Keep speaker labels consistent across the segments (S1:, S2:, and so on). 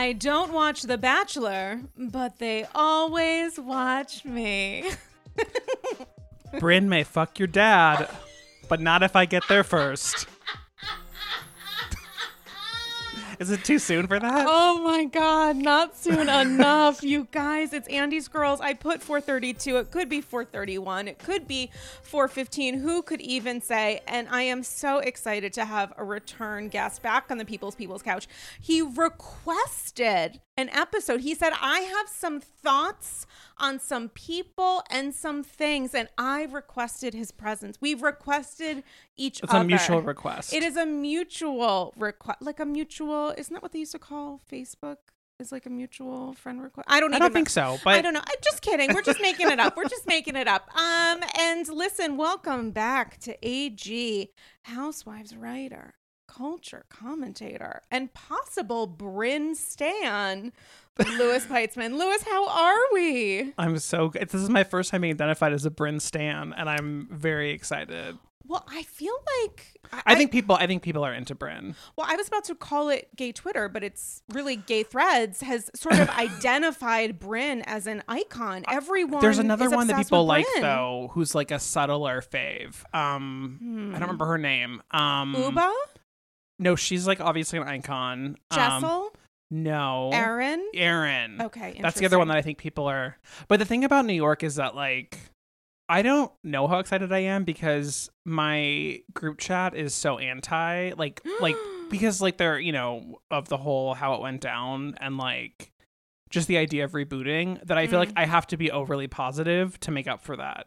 S1: I don't watch The Bachelor, but they always watch me.
S2: Brynn may fuck your dad, but not if I get there first. Is it too soon for that?
S1: Oh my god, not soon enough. You guys, it's Andy's girls. I put 432. It could be 431. It could be 415. Who could even say? And I am so excited to have a return guest back on the People's People's Couch. He requested an episode. He said, I have some thoughts on some people and some things, and I requested his presence. We've requested each
S2: It's
S1: other.
S2: It's a mutual request.
S1: It is a mutual request, like a mutual. Isn't that what they used to call Facebook? Is like a mutual friend request. I don't.
S2: Know.
S1: I
S2: don't think so, but
S1: I don't know. I'm just kidding. We're just making it up. We're just making it up. Um, and listen, welcome back to AG, Housewives writer, culture commentator, and possible Brynn Stan, Louis Peitzman. Louis, how are we?
S2: I'm so good. This is my first time being identified as a Brynn Stan, and I'm very excited.
S1: Well, I feel like
S2: I think people I think people are into Brynn.
S1: Well, I was about to call it gay Twitter, but it's really gay threads has sort of identified Brynn as an icon. Everyone
S2: There's another one that people like though, who's like a subtler fave. Um I don't remember her name. Um
S1: Ubah,
S2: No, she's like obviously an icon. Um,
S1: Jessel,
S2: no.
S1: Erin.
S2: Erin.
S1: Okay,
S2: That's the other one that. I think people are. But the thing about New York is that like I don't know how excited I am because my group chat is so anti like like because like they're, you know, of the whole how it went down and like just the idea of rebooting that I feel like
S1: Mm.
S2: I have to be overly positive to make up for that.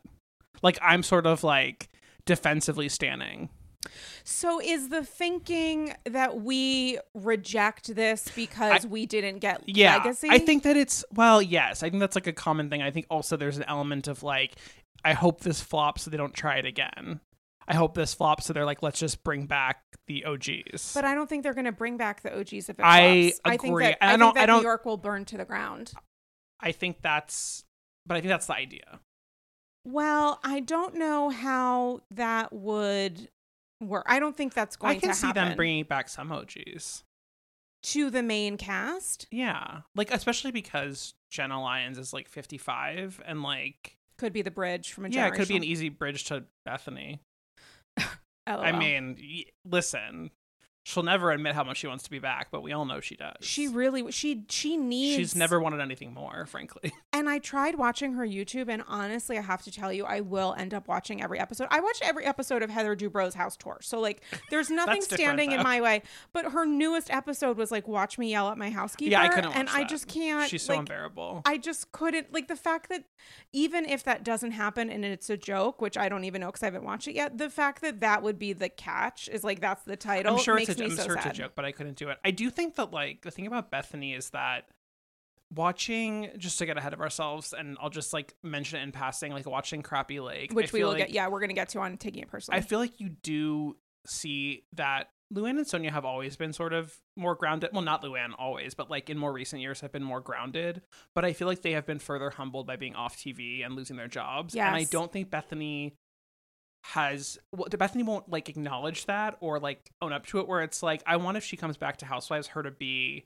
S2: Like I'm sort of like defensively standing.
S1: So is the thinking that we reject this because
S2: I-
S1: we didn't get
S2: yeah
S1: legacy?
S2: i think that it's well yes i think that's like a common thing i think also there's an element of like i hope this flops so they don't try it again i hope this flops so they're like let's just bring back the og's
S1: But I don't think they're going to bring back the OGs if it
S2: I
S1: flops. I think
S2: agree.
S1: that
S2: I
S1: I, think
S2: don't-
S1: that
S2: I don't-
S1: New York will burn to the ground.
S2: I think that's but i think that's the idea
S1: Well, I don't know how that would work. I don't think that's going
S2: i can see them bringing back some og's
S1: to the main cast.
S2: yeah like especially because jenna lyons is like 55 and like
S1: Could be the bridge from a
S2: yeah it could be an easy bridge to bethany i mean y- listen she'll never admit how much she wants to be back but we all know she does
S1: she really she she needs
S2: She's never wanted anything more, frankly.
S1: And I tried watching her YouTube, and honestly, I have to tell you, I will end up watching every episode. I watched every episode of Heather Dubrow's house tour, so like, there's nothing standing in my way. But her newest episode was like, "Watch me yell at my housekeeper,"
S2: Yeah, I couldn't
S1: and
S2: watch
S1: I just can't.
S2: She's so
S1: like,
S2: unbearable.
S1: I just couldn't like the fact that even if that doesn't happen and it's a joke, which I don't even know because I haven't watched it yet. The fact that that would be the catch is like that's the title.
S2: I'm sure it's
S1: me
S2: I'm
S1: so
S2: sure it's a
S1: sad.
S2: joke, but I couldn't do it. I do think that like the thing about Bethany is that watching just to get ahead of ourselves, and I'll just like mention it in passing, like watching Crappie Lake, I
S1: Which we will
S2: like-
S1: get. Yeah, we're gonna get to on taking it personally.
S2: I feel like you do see that Luann and Sonja have always been sort of more grounded. Well, not Luann always, but like in more recent years have been more grounded. But I feel like they have been further humbled by being off TV and losing their jobs. And I don't think Bethany has well, Bethany won't like acknowledge that or like own up to it where it's like I want if she comes back to Housewives her to be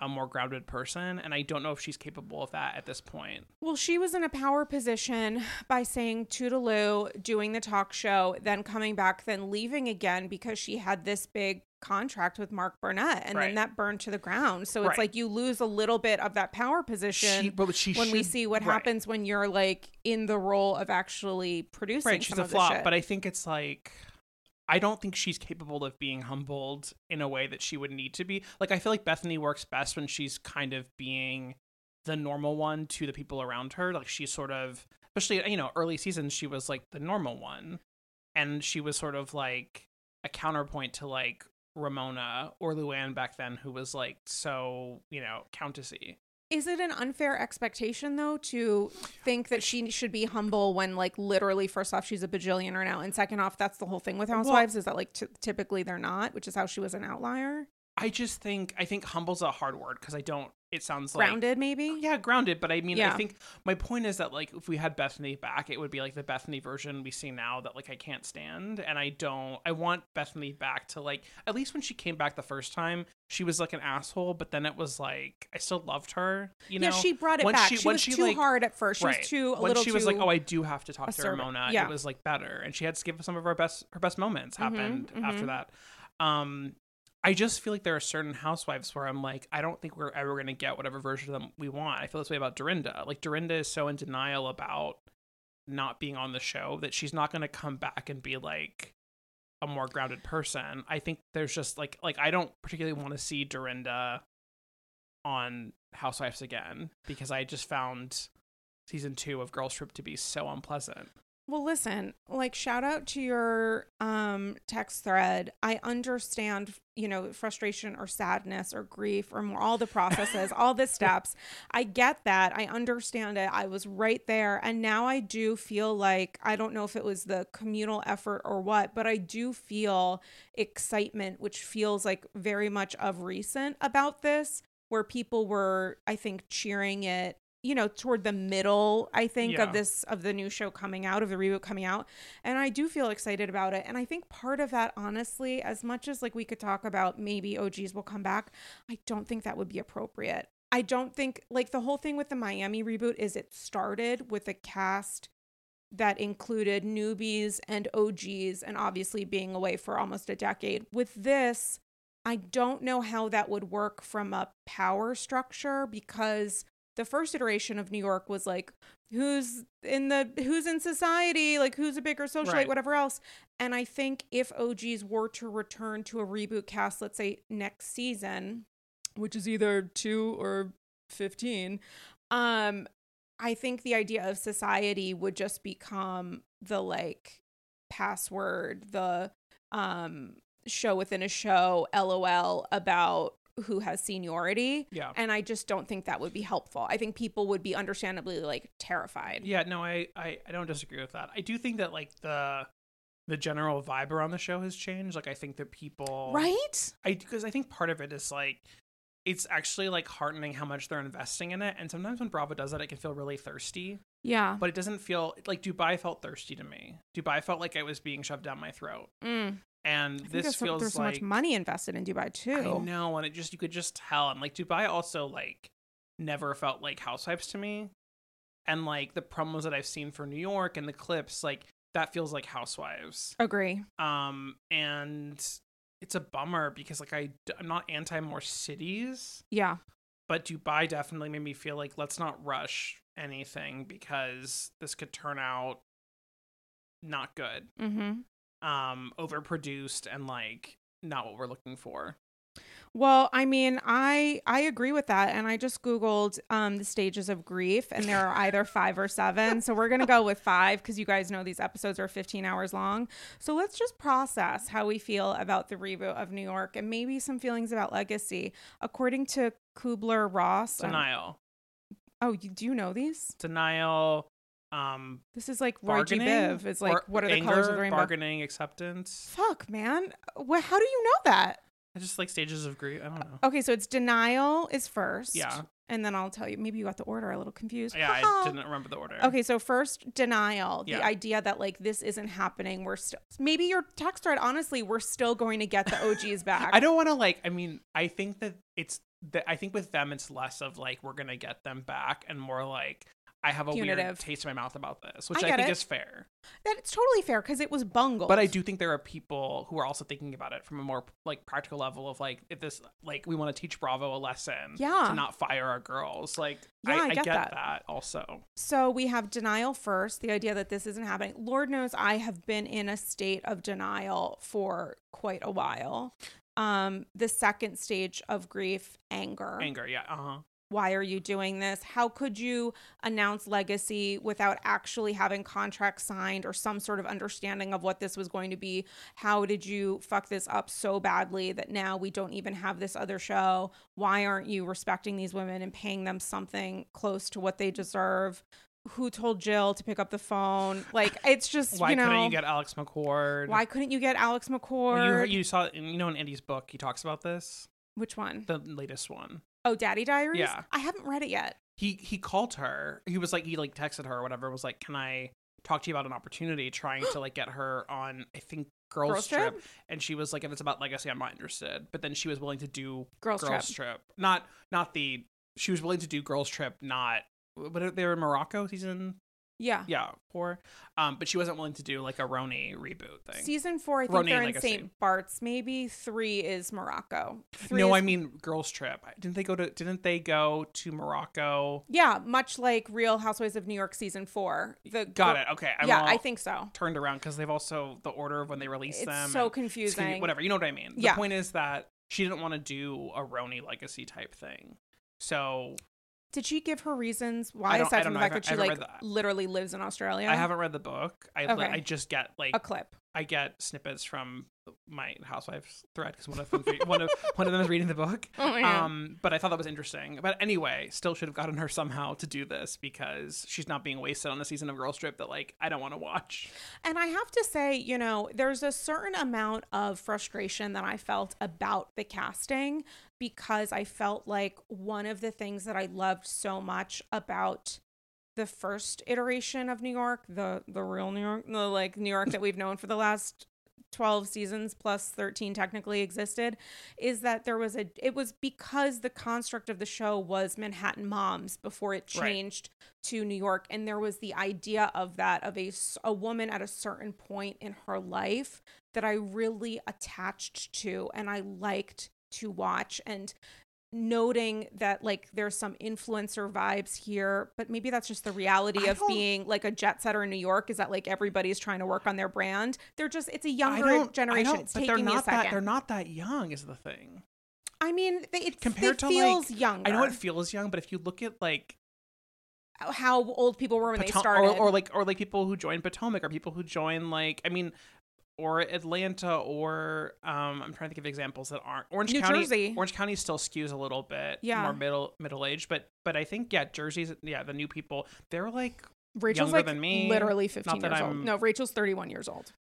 S2: a more grounded person and I don't know if she's capable of that at this point.
S1: Well, she was in a power position by saying toodaloo, doing the talk show, then coming back, then leaving again because she had this big contract with Mark Burnett, and
S2: Right.
S1: then that burned to the ground. So it's
S2: Right.
S1: like you lose a little bit of that power position
S2: She, but she
S1: when we see what
S2: right.
S1: happens when you're like in the role of actually producing.
S2: right she's a flop but i think it's like i don't think she's capable of being humbled in a way that she would need to be like i feel like bethany works best when she's kind of being the normal one to the people around her like she's sort of especially you know early seasons she was like the normal one and she was sort of like a counterpoint to like ramona or luann back then who was like so you know countessy
S1: Is it an unfair expectation though to think that she should be humble when like literally first off she's a bajillionaire now and second off that's the whole thing with housewives is that like t- typically they're not, which is how she was an outlier.
S2: I just think I think humble's a hard word because I don't it sounds like
S1: Grounded, maybe.
S2: yeah, grounded. But I mean,
S1: Yeah.
S2: I think my point is that like if we had Bethany back, it would be like the Bethany version we see now that like I can't stand, and I don't. I want Bethany back to like at least when she came back the first time, she was like an asshole, but then it was like I still loved her. You know,
S1: yeah, she brought it back.
S2: she-
S1: She, was
S2: she,
S1: too
S2: like-
S1: hard at first. She
S2: right.
S1: was too a
S2: when
S1: little
S2: she was like, "Oh, I do have to talk to. Ramona,"
S1: Yeah.
S2: it was like better, and she had to give some of her best her best moments happened after
S1: mhm.
S2: that. Um, I just feel like there are certain housewives where I'm like, I don't think we're ever gonna get whatever version of them we want. I feel this way about Dorinda. Like Dorinda is so in denial about not being on the show that she's not gonna come back and be like a more grounded person. I think there's just like like I don't particularly want to see Dorinda on Housewives again because I just found season two of Girls Trip to be so unpleasant.
S1: Well, listen, like shout out to your um text thread. I understand, you know, frustration or sadness or grief or more, all the processes, all the steps. I get that. I understand it. I was right there and now I do feel like I don't know if it was the communal effort or what, but I do feel excitement which feels like very much of recent about this where people were I think cheering it you know toward the middle i think
S2: Yeah.
S1: of this of the new show coming out of the reboot coming out. And i do feel excited about it. And i think part of that honestly as much as like we could talk about maybe og's will come back i don't think that would be appropriate. I don't think like the whole thing with the miami reboot is it started with a cast that included newbies and og's and obviously being away for almost a decade. With this I don't know how that would work from a power structure because the first iteration of New York was like who's in the who's in society, like who's a bigger socialite,
S2: Right.
S1: whatever else. And I think if OGs were to return to a reboot cast, let's say next season, which is either 2 or 15, um I think the idea of society would just become the like password, the um show within a show, LOL about who has seniority.
S2: Yeah.
S1: And I just don't think that would be helpful. I think people would be understandably like terrified.
S2: Yeah, no, I, I, I don't disagree with that. I do think that like the the general vibe around the show has changed. Like I think that people
S1: Right?
S2: I because I think part of it is like it's actually like heartening how much they're investing in it. And sometimes when Bravo does that, it can feel really thirsty.
S1: Yeah.
S2: But it doesn't feel like Dubai felt thirsty to me. Dubai felt like it was being shoved down my throat.
S1: Mm.
S2: And this feels
S1: there's so much money invested in Dubai too.
S2: I know, and it just you could just tell. And like Dubai also like never felt like housewives to me. And like the promos that I've seen for New York and the clips, like that feels like housewives.
S1: Agree.
S2: Um and it's a bummer because like I I'm not anti more cities,
S1: Yeah.
S2: but Dubai definitely made me feel like let's not rush anything because this could turn out not good.
S1: Mm-hmm.
S2: Um overproduced and like not what we're looking for.
S1: Well, I mean, I I agree with that, and I just googled um, the stages of grief, and there are either five or seven. So we're gonna go with five because you guys know these episodes are 15 hours long. So let's just process how we feel about the reboot of New York, and maybe some feelings about Legacy. According to Kübler-Ross, um,
S2: Denial.
S1: oh, you do you know these?
S2: Denial um
S1: This is like Roy G. Biv. It's like what are the
S2: anger,
S1: colors of the rainbow?
S2: bargaining acceptance
S1: Fuck, man. What? How do you know that?
S2: I just like stages of grief i don't know
S1: Okay, so it's denial is first.
S2: Yeah.
S1: And then I'll tell you. Maybe you got the order a little confused.
S2: yeah i didn't remember the order
S1: Okay, so first denial, the
S2: Yeah.
S1: idea that like this isn't happening. We're still maybe your text thread. Honestly, we're still going to get the OGs back.
S2: i don't want to like i mean i think that it's that i think with them it's less of like we're gonna get them back and more like i have a weird taste in my mouth about this which
S1: I
S2: i, think
S1: it.
S2: is fair
S1: That it's totally fair because it was bungled.
S2: but i do think there are people who are also thinking about it from a more like practical level of like if this like we want to teach bravo a lesson
S1: Yeah.
S2: to not fire our girls like
S1: Yeah, I
S2: I,
S1: get
S2: get
S1: that.
S2: that also
S1: So we have denial first, the idea that this isn't happening. Lord knows I have been in a state of denial for quite a while. Um, the second stage of grief, anger.
S2: anger yeah uh-huh
S1: Why are you doing this? How could you announce legacy without actually having contracts signed or some sort of understanding of what this was going to be? How did you fuck this up so badly that now we don't even have this other show? Why aren't you respecting these women and paying them something close to what they deserve? Who told Jill to pick up the phone? Like it's just
S2: why
S1: you know
S2: couldn't you get alex mccord
S1: why couldn't you get Alex McCord?
S2: Well, you, you saw, you know, in Andy's book, he talks about this,
S1: Which one?
S2: the latest one.
S1: Oh, Daddy Diaries.
S2: Yeah.
S1: I haven't read it yet.
S2: he he called her. He was like he like texted her or whatever. Was like, can I talk to you about an opportunity? Trying to like get her on. I think girls,
S1: Girls
S2: trip.
S1: Trip?
S2: and she was like, if it's about legacy, I'm not interested. But then she was willing to do
S1: Girls,
S2: girls
S1: Trip.
S2: trip. Not not the. She was willing to do girls trip. Not. But they were in Morocco season.
S1: Yeah.
S2: Yeah, four. Um, but she wasn't willing to do like a RHONY reboot thing.
S1: Season four, I think
S2: RHONY
S1: they're in
S2: Legacy.
S1: St. Bart's. Maybe three is Morocco. Three
S2: no,
S1: is-
S2: I mean girls trip. Didn't they go to? Didn't they go to Morocco?
S1: Yeah, much like Real Housewives of New York season four. The
S2: Got it. Okay. I'm
S1: yeah, I think so.
S2: turned around because they've also the order of when they release
S1: It's
S2: them.
S1: so confusing.
S2: it's whatever. You know what I mean.
S1: Yeah.
S2: The point is that she didn't want to do a RHONY legacy type thing. So
S1: Did she give her reasons why,
S2: I don't- I
S1: aside from the. Fact that she like literally lives in Australia?
S2: I haven't read the book. I
S1: Okay.
S2: I just get like
S1: a clip.
S2: I get snippets from my housewives thread because one of them one of one of them is reading the book.
S1: Oh God.
S2: Um, but I thought that was interesting. But anyway, still should have gotten her somehow to do this because she's not being wasted on a season of Girls Trip that like I don't want to watch.
S1: And I have to say, you know, there's a certain amount of frustration that I felt about the casting because I felt like one of the things that I loved so much about the first iteration of New York, the the real New York, the like New York that we've known for the last 12 seasons plus 13 technically existed is that there was a it was because the construct of the show was Manhattan moms before it
S2: Right.
S1: changed to New York and there was the idea of that of a a woman at a certain point in her life that I really attached to and I liked to watch and noting that like there's some influencer vibes here but maybe that's just the reality
S2: I
S1: of being like a jet setter in New York is that like everybody's trying to work on their brand. They're just it's a younger generation. it's taking
S2: they're
S1: me a second
S2: that they're not that young is the thing.
S1: I mean they, it,
S2: Compared
S1: it
S2: to,
S1: feels
S2: like-
S1: younger
S2: I know it feels young, but if you look at like
S1: how old people were when they started
S2: or, or like or like people who joined Potomac or people who join like I mean or Atlanta or um I'm trying to think of examples that aren't Orange
S1: New
S2: County
S1: Jersey.
S2: Orange County still skews a little bit
S1: Yeah.
S2: more middle middle aged but but I think yeah Jersey's yeah the new people they're like
S1: Rachel's
S2: younger
S1: like
S2: than me.
S1: literally 15
S2: that
S1: years old
S2: I'm-
S1: no Rachel's 31 years old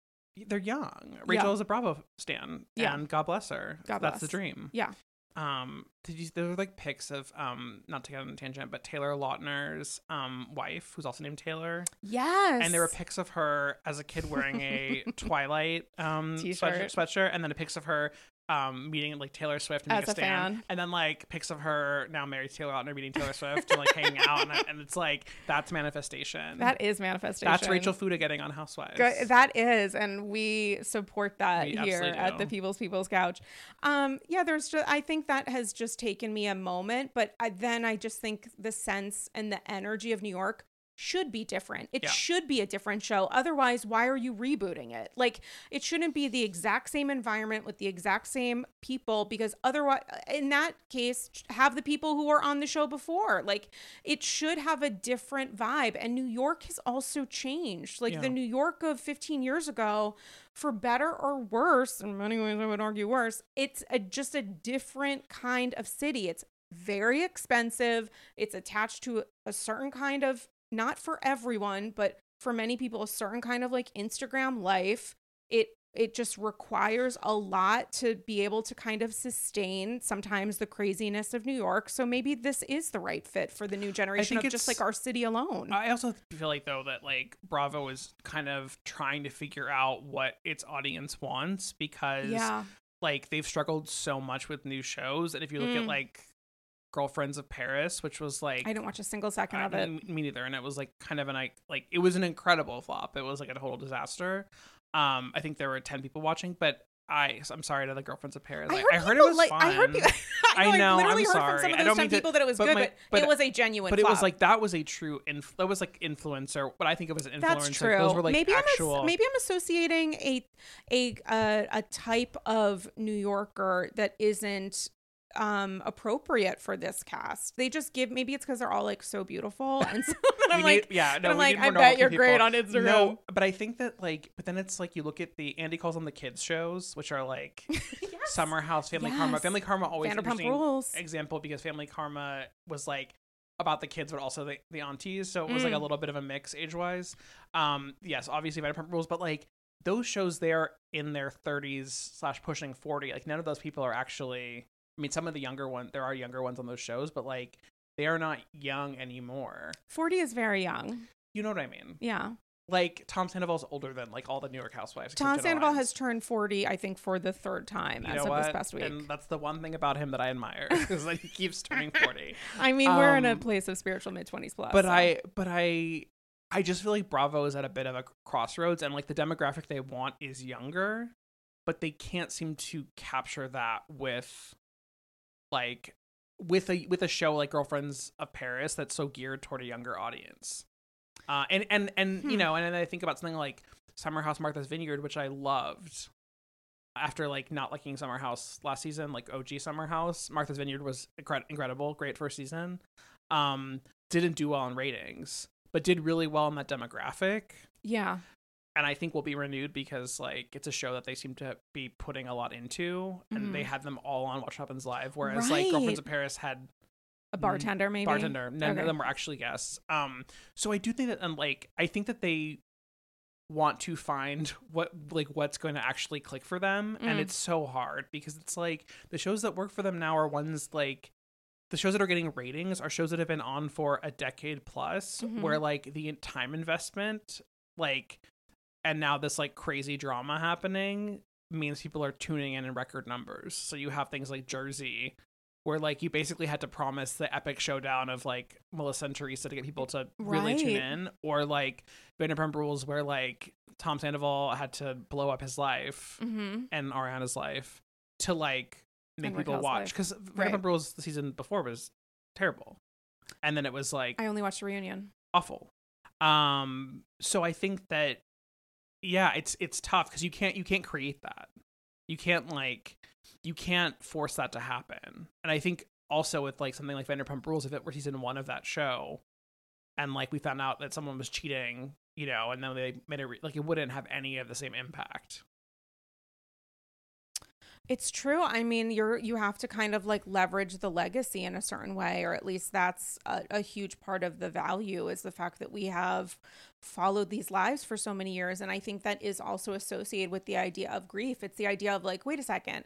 S2: they're young Rachel
S1: Yeah.
S2: is a Bravo stan
S1: Yeah.
S2: and God bless her
S1: God
S2: that's the dream
S1: yeah
S2: um did you there were like pics of um not to get on a tangent but Taylor Lautner's um wife who's also named Taylor
S1: yes
S2: and there were pics of her as a kid wearing a Twilight um
S1: T-shirt.
S2: sweatshirt, sweatshirt, and then a pics of her um meeting like Taylor Swift and
S1: As
S2: a stan,
S1: fan.
S2: and then like pics of her now married to Taylor Lautner meeting Taylor Swift and like hanging out, and, and it's like that's manifestation.
S1: that is manifestation
S2: that's Rachel Fuda getting on Housewives.
S1: Good. That is, and we support that
S2: We
S1: here
S2: absolutely
S1: at the. People's People's Couch. Um, yeah, there's just I think that has just taken me a moment, but I, then I just think the sense and the energy of New York should be different. It
S2: Yeah.
S1: should be a different show. Otherwise, why are you rebooting it? Like it shouldn't be the exact same environment with the exact same people because otherwise in that case have the people who were on the show before. Like it should have a different vibe and New York has also changed. Like
S2: Yeah.
S1: the New York of 15 years ago for better or worse, in many ways I would argue worse, it's a, just a different kind of city. It's very expensive. It's attached to a certain kind of not for everyone, but for many people a certain kind of like Instagram life. It it just requires a lot to be able to kind of sustain sometimes the craziness of New York. So maybe this is the right fit for the new generation of just like our city alone.
S2: I also feel like though that like Bravo is kind of trying to figure out what its audience wants because
S1: yeah.
S2: like they've struggled so much with new shows and if you look at
S1: Mm.
S2: like Girlfriends of Paris, which was like
S1: I didn't watch a single second
S2: I-
S1: of it.
S2: Me neither. And it was like kind of an like like it was an incredible flop. It was like a total disaster. Um, I think there were ten people watching, but I I'm sorry to the girlfriends of Paris.
S1: I
S2: Like,
S1: heard,
S2: I heard,
S1: people
S2: it was
S1: like,
S2: fun.
S1: I heard people. I,
S2: I
S1: know, I literally
S2: I'm
S1: heard
S2: sorry.
S1: from some
S2: I
S1: of those
S2: don't
S1: 10
S2: mean to-
S1: people that it was
S2: but
S1: good,
S2: my-
S1: but, it was a genuine.
S2: but it was like that was a true inf- that was like influencer. But I think it was an influencer.
S1: That's
S2: like,
S1: true.
S2: those were like
S1: maybe
S2: actual.
S1: I'm maybe I'm associating a a uh, a type of New Yorker that isn't um appropriate for this cast. They just give maybe it's because they're all like so beautiful, and so then I'm
S2: we
S1: like,
S2: yeah, no,
S1: I'm like, I bet you're
S2: people.
S1: great on Instagram.
S2: No, but I think that like, but then it's like you look at the Andy calls them the kids shows, which are like
S1: Yes.
S2: Summer House, Family Karma. Family Karma always
S1: Vanderpump
S2: interesting
S1: Rules.
S2: example because Family Karma was like about the kids, but also the, the aunties. So it was like a
S1: Mm.
S2: little bit of a mix age wise. Um, yes, obviously Vanderpump Rules, but like those shows, they're in their 30s slash pushing 40. Like none of those people are actually I mean, some of the younger ones, there are younger ones on those shows, but like they are not young anymore.
S1: 40 is very young.
S2: You know what I mean?
S1: Yeah.
S2: Like Tom Sandoval's older than like all the New York housewives.
S1: Tom Sandoval has turned 40, I think, for the third time
S2: You
S1: as of
S2: what?
S1: this past week.
S2: And that's the one thing about him that I admire is that he keeps turning 40.
S1: I mean, we're in a
S2: Um,
S1: place of spiritual mid 20s plus.
S2: but
S1: so.
S2: I but I I just feel like Bravo is at a bit of a crossroads and like the demographic they want is younger, but they can't seem to capture that with like with a with a show like Girlfriends of Paris that's so geared toward a younger audience. Uh and and and you
S1: Hmm.
S2: know, and then I think about something like Summer House Martha's Vineyard, which I loved. After like not liking Summer House last season, like OG Summer House, Martha's Vineyard was incre- incredible, great first season. Um, didn't do well in ratings, but did really well in that demographic.
S1: yeah.
S2: And I think will be renewed because like it's a show that they seem to be putting a lot into, and they
S1: Mhm.
S2: had them all on Watch Happens Live, whereas like Girlfriends of Paris had
S1: A bartender, maybe.
S2: bartender. None
S1: Okay.
S2: of them were actually guests. Um, so I do think that, and like, I think that they want to find what like what's going to actually click for them, and
S1: Mm.
S2: it's so hard because it's like the shows that work for them now are ones like the shows that are getting ratings are shows that have been on for a decade plus,
S1: Mhm.
S2: where like the time investment, like, and now this like crazy drama happening means people are tuning in in record numbers. So you have things like Jersey, where like you basically had to promise the epic showdown of like Melissa and Teresa to get people to really tune in, or like Vanderpump Rules, where like Tom Sandoval had to blow up his life
S1: Mm-hmm.
S2: and Ariana's life to like make
S1: And
S2: people
S1: Raquel's
S2: watch because
S1: Right.
S2: Vanderpump Rules the season before was terrible, and then it was like
S1: I only watched the reunion.
S2: awful. Um, so I think that yeah, it's it's tough because you can't you can't create that. You can't like you can't force that to happen. And I think also with like something like Vanderpump Rules, if it were season one of that show, and like we found out that someone was cheating, you know, and then they made it re- like it wouldn't have any of the same impact.
S1: It's true. I mean, you're you have to kind of like leverage the legacy in a certain way, or at least that's a, a huge part of the value is the fact that we have followed these lives for so many years. And I think that is also associated with the idea of grief. It's the idea of like, wait a second.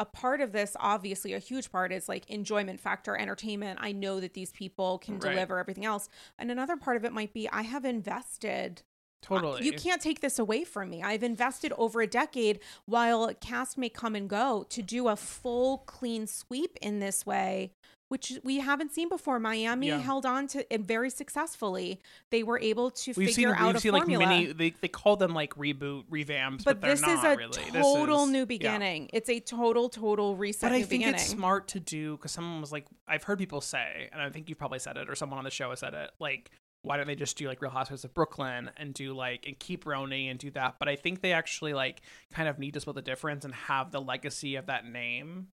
S1: A part of this, obviously, a huge part is like enjoyment factor, entertainment. I know that these people can
S2: Right.
S1: deliver everything else. And another part of it might be I have invested
S2: Totally.
S1: you can't take this away from me. I've invested over a decade while cast may come and go to do a full clean sweep in this way, which we haven't seen before. Miami
S2: Yeah.
S1: held on to it very successfully. They were able to
S2: We've seen
S1: figure out
S2: we've
S1: a
S2: seen like
S1: formula.
S2: mini they they call them like reboot revamps, but,
S1: but
S2: they're
S1: this is a
S2: really.
S1: Total
S2: is-
S1: new
S2: yeah.
S1: beginning. It's a total, total reset.
S2: But I think
S1: beginning.
S2: it's smart to do because someone was like, I've heard people say, and I think you've probably said it, or someone on the show has said it, like, why don't they just do like Real Housewives of Brooklyn and do like and keep RHONY and do that? But I think they actually like kind of need to split the difference and have the legacy of that name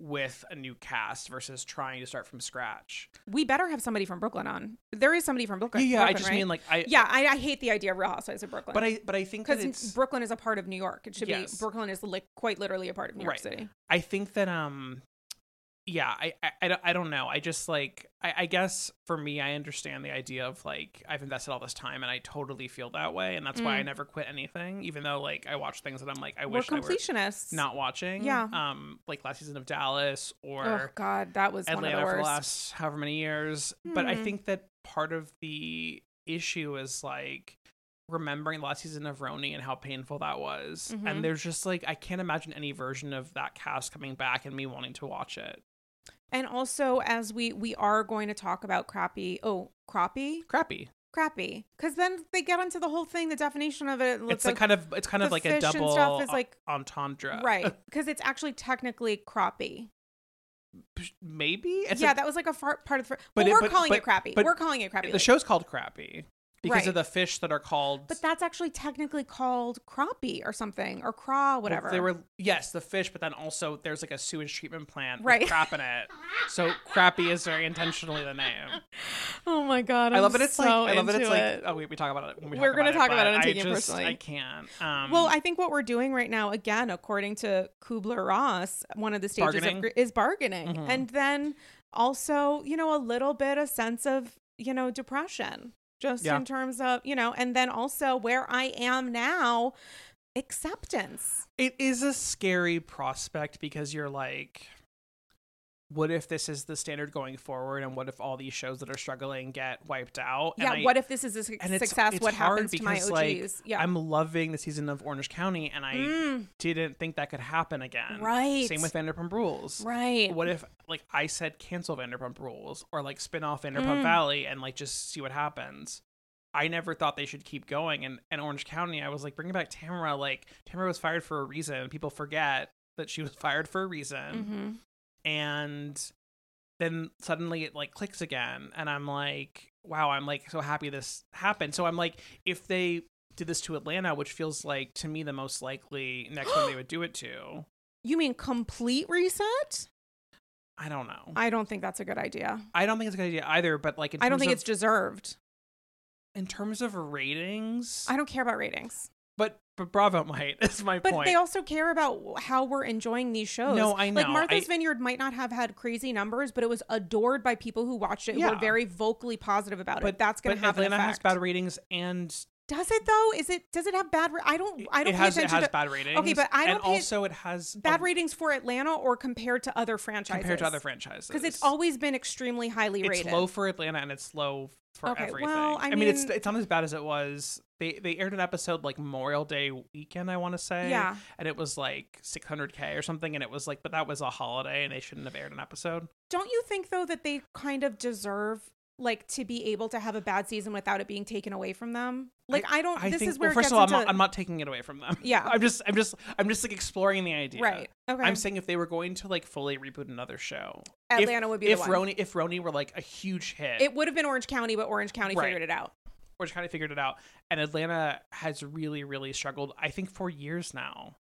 S2: with a new cast versus trying to start from scratch.
S1: We better have somebody from Brooklyn on. There is somebody from Brooklyn.
S2: yeah, yeah. I just
S1: right?
S2: mean like I
S1: yeah, I, I hate the idea of Real Housewives of Brooklyn.
S2: but I but I think
S1: because Brooklyn is a part of New York. It should
S2: Yes.
S1: be Brooklyn is li- quite literally a part of New York
S2: Right.
S1: City.
S2: I think that um yeah, I I, I, don't, I don't know. I just like I, I guess for me I understand the idea of like I've invested all this time and I totally feel that way and that's why I
S1: Mm.
S2: never quit anything even though like I watch things that I'm like I
S1: We're
S2: wish I were
S1: completionists.
S2: not watching.
S1: Yeah.
S2: Um like last season of Dallas or Oh
S1: God, that was one of
S2: Atlanta
S1: the
S2: for the last however many years. But I
S1: Hmm.
S2: think that part of the issue is like remembering the last season of RHONY and how painful that was.
S1: Mhm.
S2: And there's just like I can't imagine any version of that cast coming back and me wanting to watch it.
S1: And also, as we we are going to talk about crappy. Oh, crappy,
S2: Crappy.
S1: crappy. Because then they get into the whole thing. The definition of it.
S2: It's like kind of it's kind of like a double
S1: stuff is like-
S2: en- entendre.
S1: right because it's actually technically crappy.
S2: Maybe it's
S1: yeah,
S2: a-
S1: that was like a far, part of the.
S2: But
S1: But
S2: it-
S1: we're
S2: but-
S1: calling
S2: but-
S1: it crappy.
S2: but
S1: we're calling it crappy.
S2: the
S1: like-
S2: show's called Crappy because
S1: Right.
S2: of the fish that are called
S1: but that's actually technically called crappie or something or craw, whatever.
S2: They were yes, the fish, but then also there's like a sewage treatment plant
S1: Right.
S2: with crap in it. So crappie is very intentionally the name.
S1: Oh my god,
S2: i
S1: I'm
S2: love it. It's
S1: so
S2: like I love it. It's like
S1: it.
S2: oh we, we talk about it. When we
S1: We're gonna talk about it
S2: but
S1: and
S2: I just,
S1: personally.
S2: I can't. Um,
S1: Well, I think what we're doing right now, again, according to Kübler-Ross, one of the stages
S2: Bargaining.
S1: of is bargaining,
S2: Mhm.
S1: and then also, you know, a little bit a sense of you know depression, just
S2: Yeah.
S1: in terms of you know, and then also where I am now, acceptance.
S2: it is a scary prospect because you're like, what if this is the standard going forward and what if all these shows that are struggling get wiped out
S1: yeah.
S2: I,
S1: what if this is a su-
S2: and it's-
S1: success?
S2: it's
S1: what happens to my OGs?
S2: like,
S1: yeah.
S2: i'm loving the season of orange county and i
S1: Mm,
S2: didn't think that could happen again
S1: right.
S2: same with vanderpump rules
S1: right.
S2: what if like i said cancel vanderpump rules or like spin off vanderpump
S1: Mm.
S2: valley and like just see what happens I never thought they should keep going. And, and Orange County, I was like, bringing back Tamra. Like, Tamra was fired for a reason. People forget that she was fired for a reason.
S1: hmm
S2: And then suddenly it like clicks again. And I'm like, wow, I'm like so happy this happened. So I'm like, if they did this to Atlanta, which feels like to me the most likely next one they would do it to,
S1: You mean complete reset?
S2: I don't know.
S1: I don't think that's a good idea.
S2: I don't think it's a good idea either. But like, in
S1: I don't think
S2: of-
S1: it's deserved.
S2: in terms of ratings.
S1: I don't care about ratings.
S2: But Bravo might. Is my
S1: But
S2: point.
S1: But they also care about how we're enjoying these shows.
S2: No, I
S1: Like
S2: know.
S1: Martha's
S2: I-
S1: Vineyard might not have had crazy numbers, but it was adored by people who watched it.
S2: Yeah.
S1: who Were very vocally positive about it.
S2: But
S1: That's going to have
S2: Atlanta
S1: an
S2: has
S1: effect.
S2: bad ratings and
S1: Does it though? Is it? Does it have bad? Ra- I don't. I don't
S2: it
S1: pay
S2: has it
S1: attention
S2: has
S1: to
S2: bad ratings.
S1: Okay, but I don't
S2: and
S1: pay-
S2: also it has
S1: bad
S2: a-
S1: ratings for Atlanta or compared to other franchises.
S2: compared to other franchises
S1: because it's always been extremely highly
S2: it's
S1: rated.
S2: It's low for Atlanta and it's low for
S1: Okay,
S2: everything.
S1: well, I
S2: mean, it's
S1: mean-
S2: it's not as bad as it was. They they aired an episode like Memorial Day weekend, I want to say.
S1: Yeah.
S2: and it was like 600k or something, and it was like, but that was a holiday, and they shouldn't have aired an episode.
S1: Don't you think though that they kind of deserve like to be able to have a bad season without it being taken away from them? Like I, don't.
S2: I
S1: this
S2: think.
S1: is where
S2: well,
S1: it
S2: first
S1: gets
S2: of all,
S1: into,
S2: I'm not, I'm not taking it away from them.
S1: Yeah.
S2: I'm just I'm just I'm just like exploring the idea.
S1: right. Okay.
S2: I'm saying if they were going to like fully reboot another show, if-
S1: Atlanta would be
S2: if
S1: the.
S2: RHONY if RHONY were like a huge hit,
S1: it would have been Orange County, but Orange County
S2: Right.
S1: figured it out.
S2: Orange County figured it out, and Atlanta has really really struggled. I think for years now.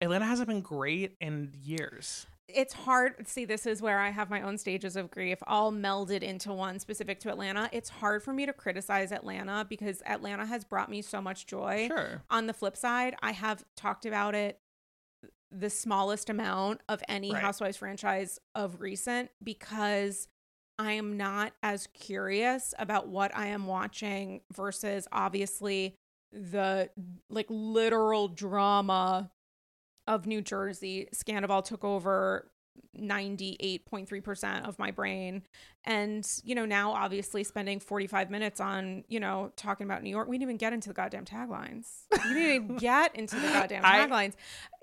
S2: Atlanta hasn't been great in years.
S1: It's hard. See, this is where I have my own stages of grief all melded into one specific to Atlanta. It's hard for me to criticize Atlanta because Atlanta has brought me so much joy.
S2: Sure.
S1: On the flip side, I have talked about it the smallest amount of any
S2: Right.
S1: Housewives franchise of recent because I am not as curious about what I am watching versus obviously the like literal drama of New Jersey. Scandoval took over 98.3% of my brain. And, you know, now obviously spending 45 minutes on, you know, talking about New York. We didn't even get into the goddamn taglines. We didn't even get into the goddamn taglines.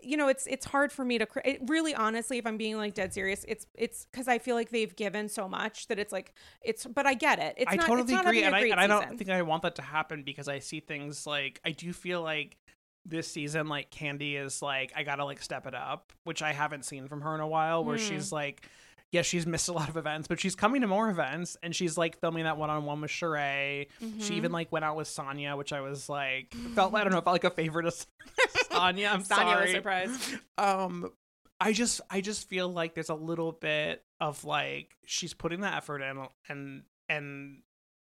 S1: You know, it's it's hard for me to it really honestly if I'm being like dead serious, it's it's cuz I feel like they've given so much that it's like it's but I get it. It's
S2: I
S1: not,
S2: totally
S1: it's not
S2: agree, and
S1: a
S2: I
S1: great
S2: and I don't think I want that to happen because I see things like I do feel like this season like Kandi is like I gotta like step it up, which I haven't seen from her in a while. Where
S1: Hmm.
S2: she's like, yeah, she's missed a lot of events, but she's coming to more events, and she's like filming that one on one with Sheree. She
S1: Mhm.
S2: even like went out with Sanya, which I was like felt I don't know felt like a favorite of Sanya. I'm
S1: Sanya was
S2: sorry.
S1: surprised.
S2: Um, I just I just feel like there's a little bit of like she's putting the effort in, and and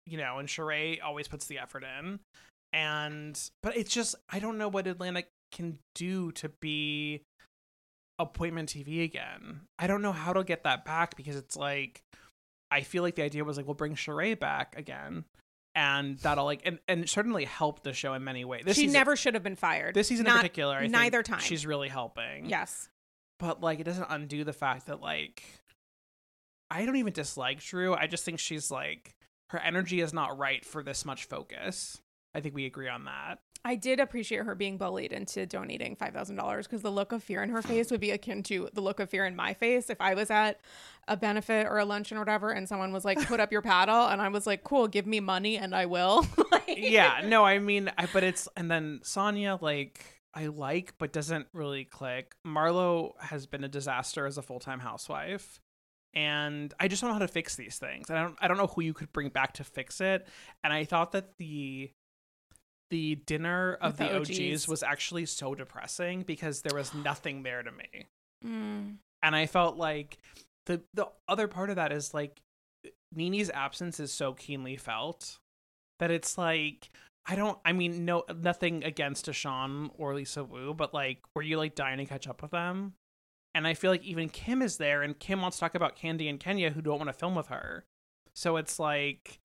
S2: you know, and Sheree always puts the effort in, and but it's just I don't know what Atlanta can do to be appointment TV again. I don't know how to get that back because it's like I feel like the idea was like we'll bring Sheree back again. And that'll like and, and certainly help the show in many ways. This
S1: she
S2: season,
S1: never should have been fired.
S2: this season
S1: Not-
S2: in particular, I think
S1: neither time.
S2: she's really helping
S1: Yes.
S2: but like it doesn't undo the fact that like I don't even dislike Drew. I just think she's like her energy is not right for this much focus. I think we agree on that.
S1: I did appreciate her being bullied into donating five thousand dollars because the look of fear in her face would be akin to the look of fear in my face if I was at a benefit or a luncheon or whatever, and someone was like, "Put up your paddle," and I was like, "Cool, give me money and I will." Like-
S2: Yeah, no, I mean, I, but it's and then Sanya like I like but doesn't really click. Marlo has been a disaster as a full time housewife. And I just don't know how to fix these things. I don't I don't know who you could bring back to fix it. And I thought that the the dinner of the
S1: the
S2: OGs.
S1: OGs.
S2: was actually so depressing because there was nothing there to me.
S1: Mm.
S2: And I felt like the the other part of that is like Nene's absence is so keenly felt that it's like I don't I mean no nothing against DeShawn or Lisa Wu, but like were you like dying to catch up with them? And I feel like even Kim is there and Kim wants to talk about Kandi and Kenya who don't want to film with her. So it's like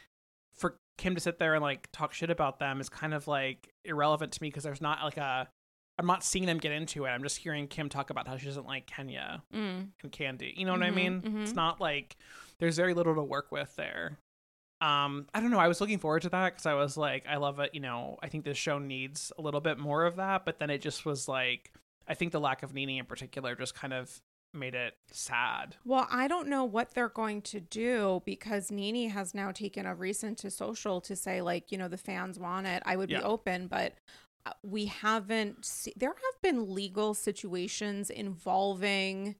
S2: Kim to sit there and like talk shit about them is kind of like irrelevant to me because there's not like a I'm not seeing them get into it. I'm just hearing Kim talk about how she doesn't like Kenya
S1: Mm.
S2: and Kandi. You know what I
S1: Mhm,
S2: mean? It's
S1: mhm.
S2: not like there's very little to work with there. Um, I don't know. I was looking forward to that because I was like, I love it. You know, I think this show needs a little bit more of that. But then it just was like, I think the lack of Nene in particular just kind of made it sad.
S1: Well, I don't know what they're going to do because Nene has now taken a recent to social to say, like, you know, the fans want it. I would
S2: Yeah.
S1: be open, but uh, we haven't. Se- there have been legal situations involving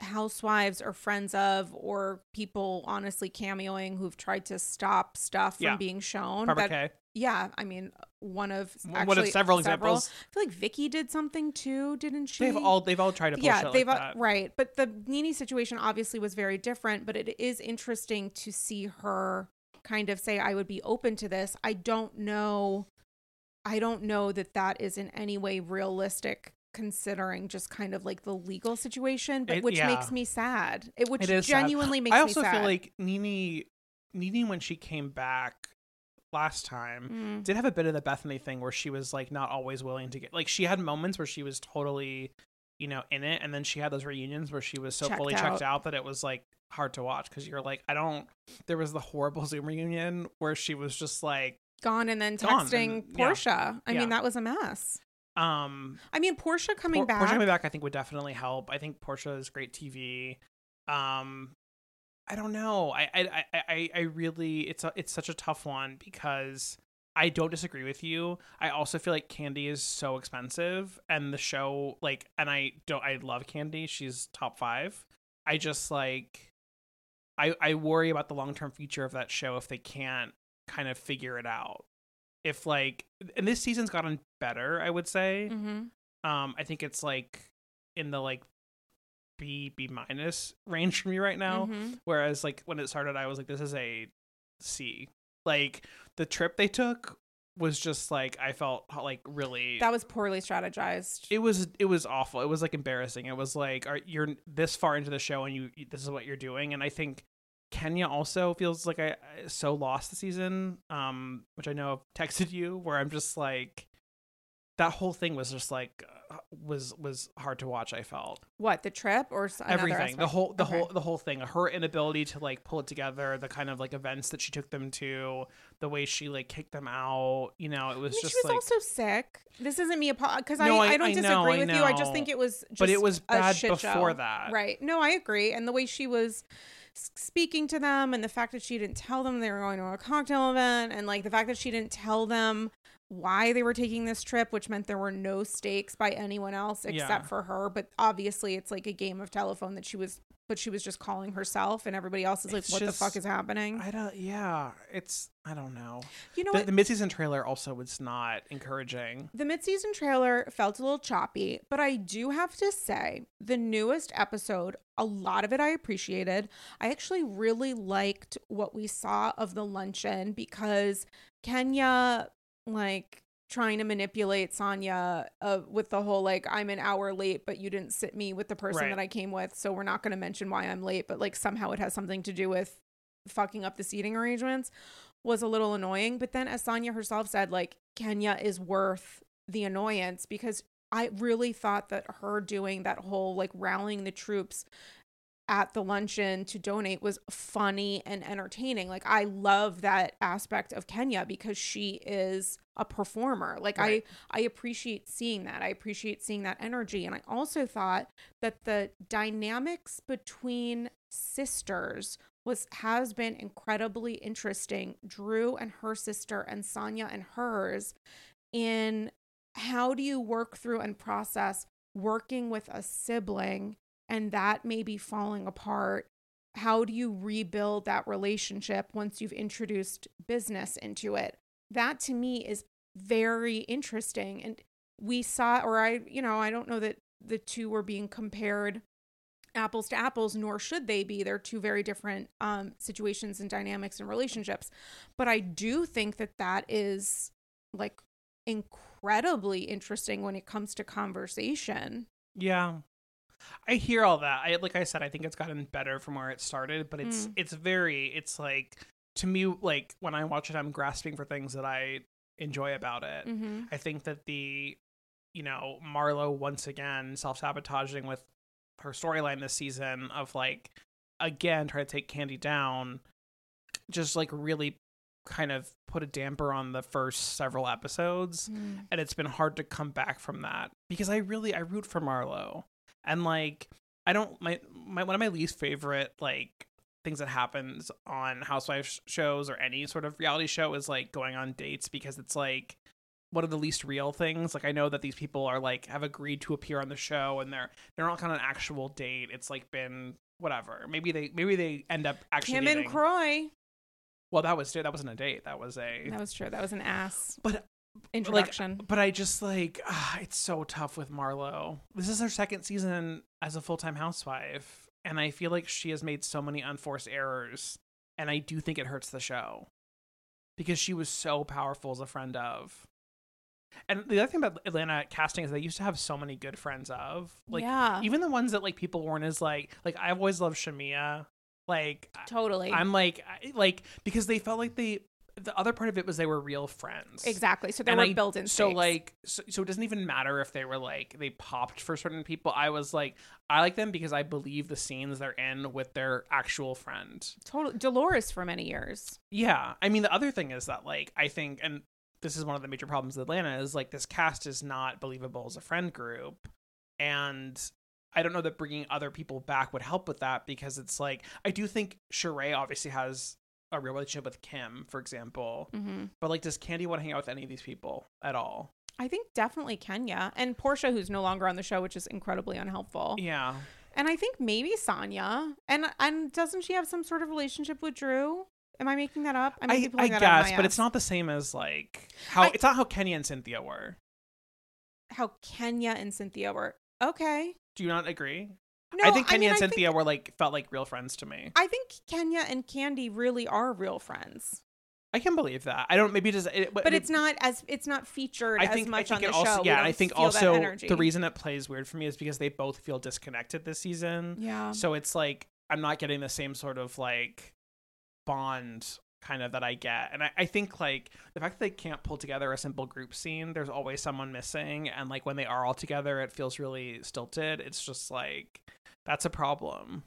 S1: housewives or friends of or people honestly cameoing who've tried to stop stuff from
S2: Yeah.
S1: being shown.
S2: Barbara
S1: That-
S2: Kay.
S1: yeah, I mean, one of
S2: One of several examples.
S1: I feel like Vicki did something too, didn't she?
S2: They've all they've all tried to push
S1: yeah, they've
S2: like that.
S1: right. But the Nene situation obviously was very different. But it is interesting to see her kind of say, "I would be open to this." I don't know. I don't know that that is in any way realistic, considering just kind of like the legal situation. But
S2: It-
S1: which
S2: yeah.
S1: makes me sad. It which
S2: It is sad.
S1: genuinely makes
S2: I also feel like Nene Nene when she came back last time
S1: Mm.
S2: did have a bit of the Bethany thing where she was like not always willing to get like she had moments where she was totally, you know, in it, and then she had those reunions where she was so
S1: Checked
S2: fully
S1: out.
S2: checked out that it was like hard to watch because you're like I don't. There was the horrible Zoom reunion where she was just like,
S1: gone and then
S2: Gone,
S1: texting
S2: and- yeah.
S1: Portia. I
S2: Yeah.
S1: mean, that was a mess.
S2: Um,
S1: I mean, Portia coming
S2: Por-
S1: back.
S2: Portia coming back, I think would definitely help. I think Portia is great TV. Um, I don't know. I I I I, really it's a, it's such a tough one because I don't disagree with you. I also feel like Kandi is so expensive, and the show like, and I don't. I love Kandi. She's top five. I just like. I I worry about the long term future of that show if they can't kind of figure it out. If like, and this season's gotten better, I would say.
S1: hmm
S2: Um, I think it's like in the like B B minus range for me right now.
S1: hmm
S2: Whereas like when it started, I was like, this is a C. Like the trip they took was just like I felt like really.
S1: That was poorly strategized.
S2: it was it was awful. It was like embarrassing. It was like are you're this far into the show and you this is what you're doing and I think Kenya also feels like I I so lost the season um which I know I've texted you where I'm just like that whole thing was just like uh, was was hard to watch I felt
S1: what the trip or
S2: everything the whole the
S1: Okay.
S2: whole the whole thing her inability to like pull it together the kind of like events that she took them to the way she like kicked them out you know it was
S1: I mean,
S2: just
S1: she was
S2: like
S1: also sick. This isn't me because
S2: No,
S1: I,
S2: I-
S1: I, don't
S2: I know,
S1: disagree
S2: I
S1: with you. I just think it was just
S2: but it was bad before
S1: show.
S2: that
S1: Right. No, I agree. And the way she was speaking to them and the fact that she didn't tell them they were going to a cocktail event and like the fact that she didn't tell them why they were taking this trip, which meant there were no stakes by anyone else except
S2: Yeah.
S1: for her. But obviously it's like a game of telephone that she was but she was just calling herself and everybody else is like,
S2: It's
S1: what the fuck is happening?
S2: I don't. Yeah, it's. I don't know.
S1: you know
S2: The,
S1: what?
S2: the mid-season trailer also was not encouraging.
S1: The mid-season trailer felt a little choppy, but I do have to say, the newest episode, a lot of it I appreciated. I actually really liked what we saw of the luncheon because Kenya like trying to manipulate Sanya uh, with the whole like I'm an hour late but you didn't sit me with the person
S2: Right.
S1: that I came with, so we're not going to mention why I'm late, but like somehow it has something to do with fucking up the seating arrangements was a little annoying. But then, as Sanya herself said, like Kenya is worth the annoyance because I really thought that her doing that whole like rallying the troops at the luncheon to donate was funny and entertaining. Like I love that aspect of Kenya because she is a performer. Like
S2: Right.
S1: I I appreciate seeing that. I appreciate seeing that energy and I also thought that the dynamics between sisters was has been incredibly interesting. Drew and her sister and Sanya and hers in how do you work through and process working with a sibling and that may be falling apart how do you rebuild that relationship once you've introduced business into it? That to me is very interesting and we saw or i you know i don't know that the two were being compared apples to apples nor should they be. They're two very different um, situations and dynamics and relationships but i do think that that is like incredibly interesting when it comes to conversation.
S2: Yeah, I hear all that. I like I said, I think it's gotten better from where it started, but it's
S1: Mm.
S2: it's very. It's like to me, like when I watch it, I'm grasping for things that I enjoy about it.
S1: mm-hmm.
S2: I think that the you know, Marlo once again self sabotaging with her storyline this season of like again trying to take Kandi down, just like really kind of put a damper on the first several episodes
S1: Mm.
S2: and it's been hard to come back from that because I really I root for Marlo and like I don't my, my one of my least favorite like things that happens on housewives shows or any sort of reality show is like going on dates because it's like one of the least real things like I know that these people are like have agreed to appear on the show and they're they're not on an actual date it's like been whatever maybe they maybe they end up actually
S1: Kim
S2: dating.
S1: and Kroy.
S2: well that was that wasn't a date that was a
S1: That was true. That was an ass
S2: but
S1: introduction.
S2: but I just like ah, it's so tough with Marlo. This is her second season as a full time housewife, and I feel like she has made so many unforced errors, and I do think it hurts the show because she was so powerful as a friend of. And the other thing about Atlanta casting is they used to have so many good friends of, like
S1: yeah,
S2: even the ones that like people weren't as like like I've always loved Shamea, like
S1: totally.
S2: I'm like I- like because they felt like they the other part of it was they were real friends
S1: exactly. So
S2: and
S1: were
S2: I-
S1: built-in
S2: so
S1: stakes.
S2: like so, so it doesn't even matter if they were like they popped for certain people i was like i like them because i believe the scenes they're in with their actual friend
S1: totally Dolores for many years.
S2: yeah i mean the other thing is that like i think and this is one of the major problems with atlanta is like this cast is not believable as a friend group and i don't know that bringing other people back would help with that because it's like i do think Sheree obviously has a real relationship with kim for example
S1: hmm
S2: but like does Kandi want to hang out with any of these people at all
S1: I think definitely Kenya and Porsha, who's no longer on the show, which is incredibly unhelpful.
S2: yeah
S1: And I think maybe Sanya. And and doesn't she have some sort of relationship with Drew? Am I making that up?
S2: I, I
S1: that
S2: guess, but
S1: ass.
S2: it's not the same as like how
S1: I-
S2: it's not how Kenya and Cynthia were.
S1: how Kenya and Cynthia were. Okay.
S2: Do you not agree?
S1: No,
S2: I think Kenya
S1: mean,
S2: and
S1: I think-
S2: Cynthia were like felt like real friends to me.
S1: I think Kenya and Kandi really are real friends,
S2: I can believe that. I don't maybe just it,
S1: but it's not as it's not featured
S2: I
S1: as
S2: think I
S1: much
S2: think
S1: on the
S2: also
S1: show.
S2: Yeah. I think also the reason it plays weird for me is because they both feel disconnected this season.
S1: Yeah.
S2: So it's like I'm not getting the same sort of like bond kind of that I get. And I, I think like the fact that they can't pull together a simple group scene, there's always someone missing. And like when they are all together, it feels really stilted. It's just like that's a problem.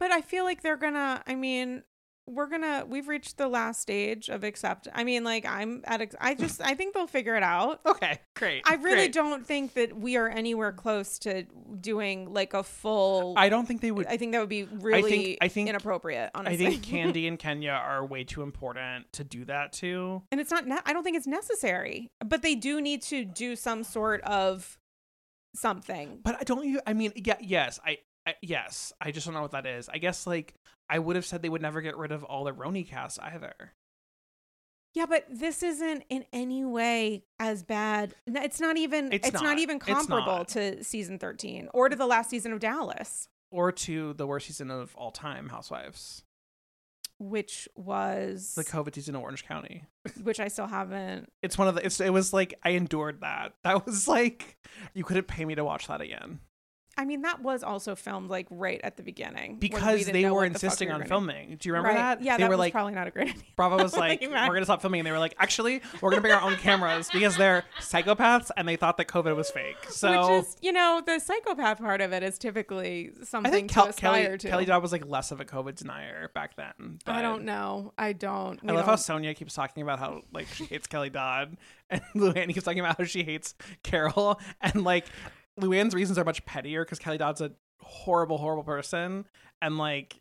S1: But I feel like they're gonna. I mean, we're gonna. We've reached the last stage of accept. I mean, like I'm at. Ex- I just. I think they'll figure it out.
S2: Okay, great.
S1: I really
S2: great.
S1: don't think that we are anywhere close to doing like a full.
S2: I don't think they would
S1: I think that would be really
S2: I think-
S1: inappropriate. Honestly,
S2: I think Kandi and Kenya are way too important to do that to.
S1: and it's not. Ne- I don't think it's necessary. But they do need to do some sort of something.
S2: But I don't you I mean yeah yes I, I yes I just don't know what that is. I guess like I would have said they would never get rid of all the RHONY cast either.
S1: Yeah, but this isn't in any way as bad. It's not even.
S2: It's
S1: It's, not.
S2: not.
S1: even comparable
S2: not.
S1: to season thirteen or to the last season of Dallas,
S2: Or to the worst season of all time, Housewives.
S1: Which was
S2: The COVID season in Orange County.
S1: which I still haven't.
S2: It's one of the it's it was like I endured that. That was like you couldn't pay me to watch that again.
S1: I mean, that was also filmed like right at the beginning when we
S2: Because they were
S1: what the we
S2: insisting on filming. Do you remember
S1: Right.
S2: that?
S1: Yeah,
S2: they
S1: that
S2: were
S1: was
S2: like
S1: probably not a great idea.
S2: Bravo was like, we're gonna stop filming, and they were like, actually, we're gonna bring our own cameras because they're psychopaths and they thought that COVID was fake. So
S1: Which is, you know, the psychopath part of it is typically something I
S2: think
S1: to
S2: Kel-
S1: aspire
S2: Kelly
S1: to.
S2: Kelly Dodd was like less of a COVID denier back then.
S1: I don't know. I don't.
S2: I love how
S1: don't-
S2: Sonja keeps talking about how like she hates Kelly Dodd, and Luann keeps talking about how she hates Carole, and like Luann's reasons are much pettier because Kelly Dodd's a horrible, horrible person, and like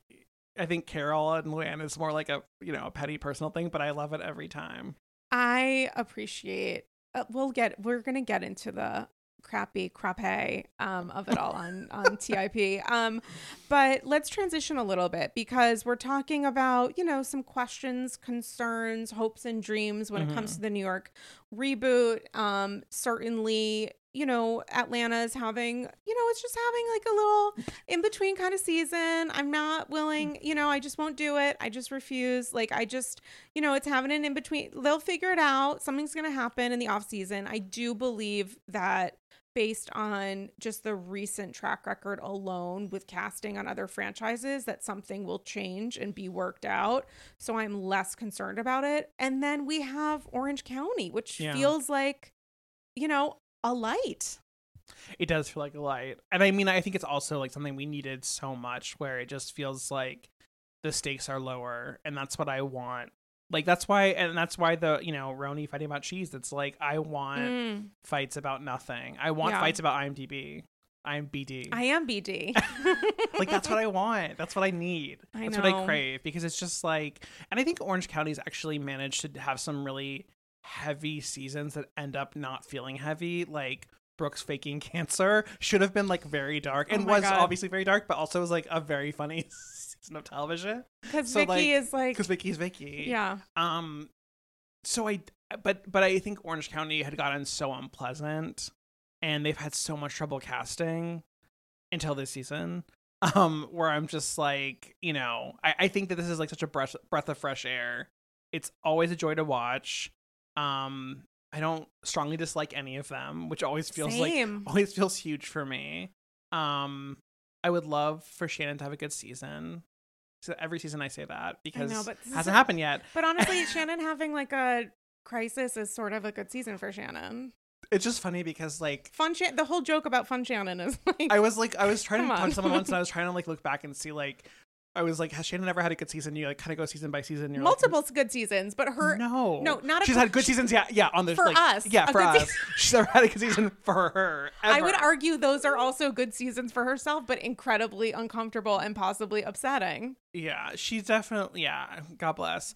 S2: I think Carole and Luann is more like a you know a petty personal thing, but I love it every time.
S1: I appreciate. Uh, we'll get. We're gonna get into the crappy crappe um, of it all on on TIP. Um, but let's transition a little bit because we're talking about you know some questions, concerns, hopes, and dreams when it comes to the New York reboot. Um, certainly. You know, Atlanta is having, you know, it's just having like a little in between kind of season. I'm not willing, mm. you know, I just won't do it. I just refuse. Like, I just, you know, it's having an in between. They'll figure it out. Something's going to happen in the off season. I do believe that based on just the recent track record alone with casting on other franchises that something will change and be worked out. So I'm less concerned about it. And then we have Orange County, which
S2: Yeah.
S1: feels like you know, a light.
S2: It does feel like a light. And I mean, I think it's also like something we needed so much where it just feels like the stakes are lower. And that's what I want. Like, that's why, and that's why the, you know, RHONY fighting about cheese, it's like, I want
S1: Mm,
S2: fights about nothing. I want
S1: Yeah.
S2: fights about IMDb. I'm BD.
S1: I am BD.
S2: like that's what I want. That's what I need.
S1: I
S2: That's what I crave because it's just like and I think Orange County's actually managed to have some really heavy seasons that end up not feeling heavy like Brooks faking cancer should have been like very dark and
S1: Oh
S2: was
S1: God.
S2: obviously very dark but also was like a very funny season of television
S1: Because
S2: So,
S1: Vicki
S2: like,
S1: is like,
S2: because Vicki's Vicki.
S1: yeah.
S2: Um so I but but I think Orange County had gotten so unpleasant and they've had so much trouble casting until this season. Um where I'm just like, you know, I, I think that this is like such a breath breath of fresh air. It's always a joy to watch. Um I don't strongly dislike any of them, which always feels like
S1: Same.
S2: always feels huge for me. Um I would love for Shannon to have a good season. So every season I say that because
S1: but
S2: it hasn't
S1: a-
S2: happened yet.
S1: But honestly, Shannon having like a crisis is sort of a good season for Shannon.
S2: It's just funny because like
S1: Fun Shan- the whole joke about Fun Shannon is like
S2: I was like I was trying to
S1: Come
S2: talk
S1: on.
S2: to someone once and I was trying to like look back and see like I was like has Shannon ever had a good season? You like kind of go season by season. You're
S1: multiple good seasons, but her
S2: no,
S1: no, not a
S2: She's had good seasons. Yeah, yeah. On the
S1: For
S2: like,
S1: us,
S2: yeah, for us.
S1: season.
S2: She's never had a good season for her.
S1: I would argue those are also good seasons for herself, but incredibly uncomfortable and possibly upsetting.
S2: Yeah, she's definitely. Yeah, God bless.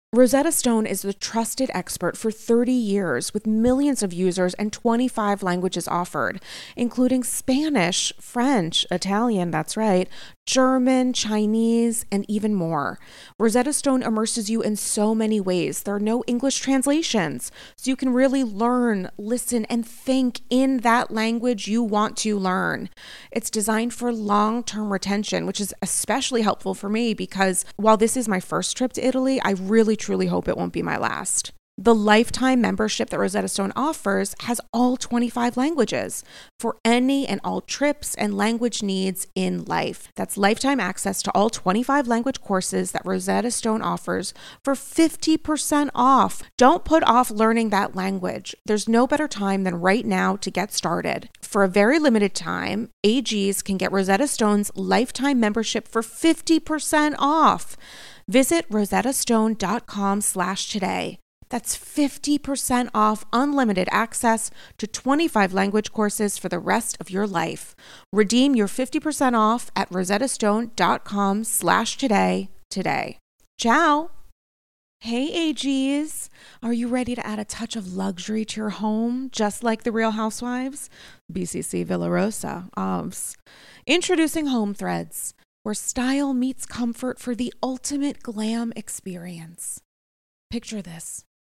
S1: Rosetta Stone is the trusted expert for 30 years with millions of users and 25 languages offered, including Spanish, French, Italian, that's right, German, Chinese, and even more. Rosetta Stone immerses you in so many ways. There are no English translations, so you can really learn, listen, and think in that language you want to learn. It's designed for long term retention, which is especially helpful for me because while this is my first trip to Italy, I really truly hope it won't be my last. The lifetime membership that Rosetta Stone offers has all 25 languages for any and all trips and language needs in life. That's lifetime access to all 25 language courses that Rosetta Stone offers for 50% off. Don't put off learning that language. There's no better time than right now to get started. For a very limited time, AGs can get Rosetta Stone's lifetime membership for 50% off. Visit rosettastone.com slash today. That's 50% off unlimited access to 25 language courses for the rest of your life. Redeem your 50% off at rosettastone.com slash today today. Ciao! Hey AGs, are you ready to add a touch of luxury to your home, just like the Real Housewives? BCC Villarosa, OBS. Introducing Home Threads, where style meets comfort for the ultimate glam experience. Picture this.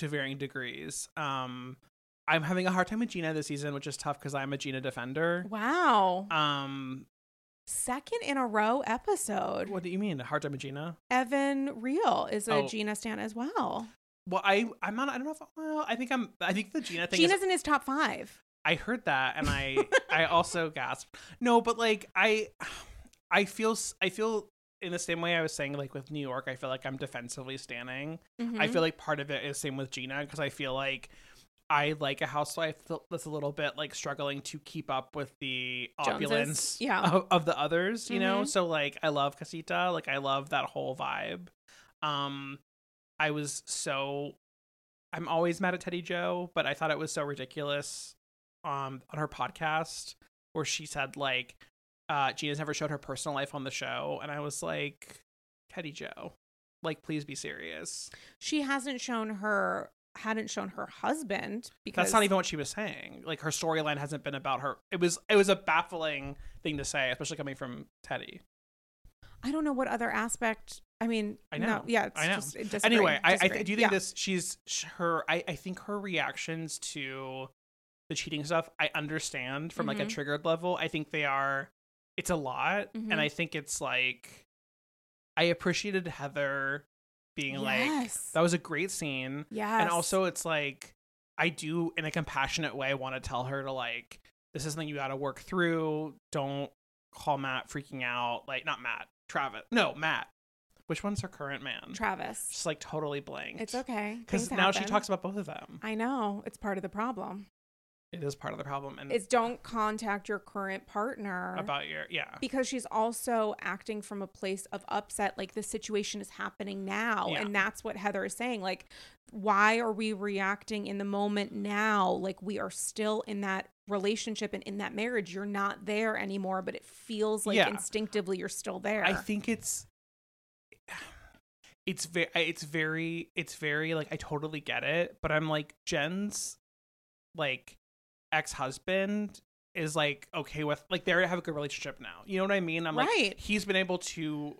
S2: to varying degrees. Um, I'm having a hard time with Gina this season, which is tough because I'm a Gina defender.
S1: Wow.
S2: Um,
S1: Second in a row episode.
S2: what do you mean? A hard time with Gina?
S1: Evan Real is a
S2: Oh.
S1: Gina stan as well.
S2: Well, I I'm not. I don't know if. Well, I think I'm. I think the Gina thing. is,
S1: Gina's in his top five.
S2: I heard that, and I I also gasped. No, but like I I feel s- I feel in the same way I was saying like with New York. I feel like I'm defensively standing. I
S1: Mhm.
S2: feel like part of it is same with Gina because I feel like I like a housewife that's a little bit like struggling to keep up with the
S1: Joneses,
S2: opulence
S1: yeah.
S2: of, of the others, you know?
S1: Mhm.
S2: So like I love Casita, like I love that whole vibe. Um I was so I'm always mad at Teddi Jo, but I thought it was so ridiculous um on her podcast where she said like uh Gina's never showed her personal life on the show and I was like Teddi Jo, like please be serious.
S1: she hasn't shown her hadn't shown her husband because
S2: That's not even what she was saying. Like her storyline hasn't been about her. It was it was a baffling thing to say, especially coming from Teddi.
S1: I don't know what other aspect. I mean,
S2: I
S1: no,
S2: know.
S1: yeah, it's
S2: I know.
S1: just it
S2: Anyway, I, I th- do you think
S1: Yeah.
S2: this? She's her. I I think her reactions to the cheating stuff. I understand from like a
S1: Mhm.
S2: triggered level. I think they are. It's a lot,
S1: Mhm.
S2: and I think it's like. I appreciated Heather being like that was a great scene.
S1: Yes.
S2: And also, it's like, I do, in a compassionate way, want to tell her to, like, this is something you got to work through. Don't call Matt freaking out. Like, not Matt, Travis. No, Matt. Which one's her current man?
S1: Travis.
S2: Just like totally blank.
S1: It's okay.
S2: Because now she talks about both of them.
S1: I know it's part of the problem.
S2: It is part of the problem. And
S1: Is don't contact your current partner
S2: about your, yeah.
S1: because she's also acting from a place of upset like the situation is happening now
S2: Yeah.
S1: and that's what heather is saying like why are we reacting in the moment now like we are still in that relationship and in that marriage you're not there anymore but it feels like
S2: Yeah.
S1: instinctively you're still there
S2: I think it's it's very it's very it's very like I totally get it, but I'm like Jen's like ex-husband is like okay with like they have a good relationship now. You know what I mean? I'm like he's been able to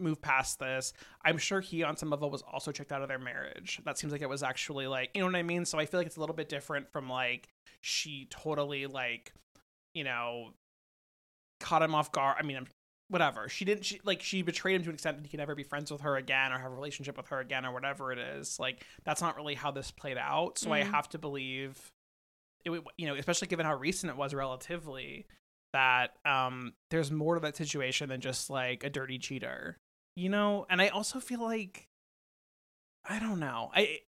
S2: move past this. I'm sure he on some level was also checked out of their marriage. That seems like it was actually like, you know what I mean? So I feel like it's a little bit different from like she totally like, you know, caught him off guard. I mean, I'm- whatever. She didn't she like she betrayed him to an extent that he can never be friends with her again or have a relationship with her again or whatever it is. Like that's not really how this played out. So I
S1: Mhm.
S2: have to believe it you know, especially given how recent it was relatively that um there's more to that situation than just like a dirty cheater. You know, and I also feel like I don't know. I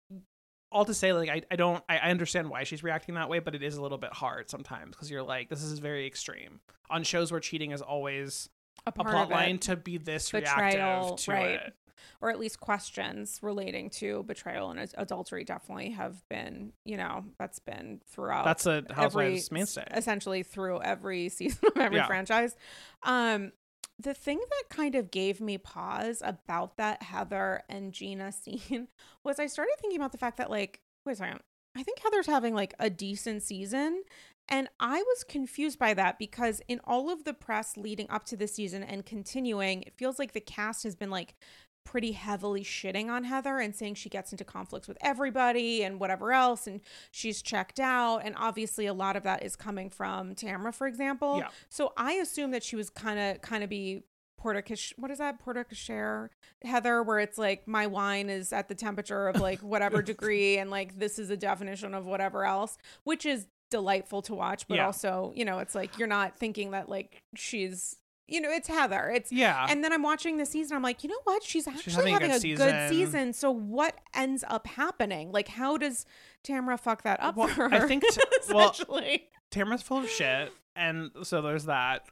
S2: all to say like I, I don't I, I understand why she's reacting that way, but it is a little bit hard sometimes because you're like this is very extreme. On shows where cheating is always
S1: a
S2: a plot line to be this
S1: Betrayal,
S2: reactive to
S1: right.
S2: it.
S1: Or at least questions relating to betrayal and adultery definitely have been you know that's been throughout
S2: That's a
S1: every
S2: housewives mainstay.
S1: essentially through every season of every
S2: Yeah.
S1: franchise. Um, the thing that kind of gave me pause about that Heather and Gina scene was I started thinking about the fact that like, wait a second, I think Heather's having like a decent season. And I was confused by that because in all of the press leading up to this season and continuing, it feels like the cast has been like pretty heavily shitting on Heather and saying she gets into conflicts with everybody and whatever else and she's checked out and obviously a lot of that is coming from Tamra for example.
S2: Yeah.
S1: So I assume that she was kind of kind of be porticache what is that porticacher Heather where it's like my wine is at the temperature of like whatever degree and like this is a definition of whatever else which is delightful to watch but
S2: Yeah.
S1: also you know it's like you're not thinking that like she's you know it's Heather it's
S2: Yeah.
S1: and then I'm watching the season. I'm like, you know what? She's actually
S2: having a good
S1: a
S2: season.
S1: good season. So what ends up happening? Like, how does Tamra fuck that up
S2: Well,
S1: for her?
S2: I think t- well,
S1: essentially.
S2: Tamra's full of shit, and so there's that.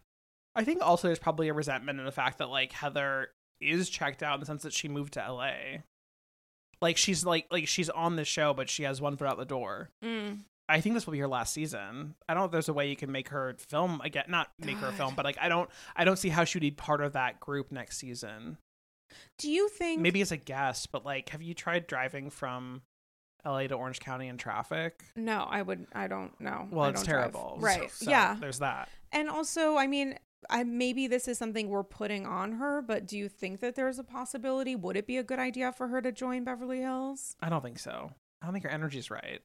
S2: I think also there's probably a resentment in the fact that like Heather is checked out in the sense that she moved to LA. Like she's like like she's on the show, but she has one foot out the door.
S1: Mm.
S2: I think this will be her last season. I don't know if there's a way you can make her film again, not make her a film, but like I don't I don't see how she would be part of that group next season.
S1: Do you think?
S2: Maybe as a guest, but like have you tried driving from LA to Orange County in traffic?
S1: No, I would. I don't know.
S2: Well,
S1: I
S2: it's
S1: don't drive.
S2: terrible.
S1: Right.
S2: So
S1: yeah.
S2: There's that.
S1: And also, I mean, I maybe this is something we're putting on her, but do you think that there's a possibility? Would it be a good idea for her to join Beverly Hills?
S2: I don't think so. I don't think her energy's right.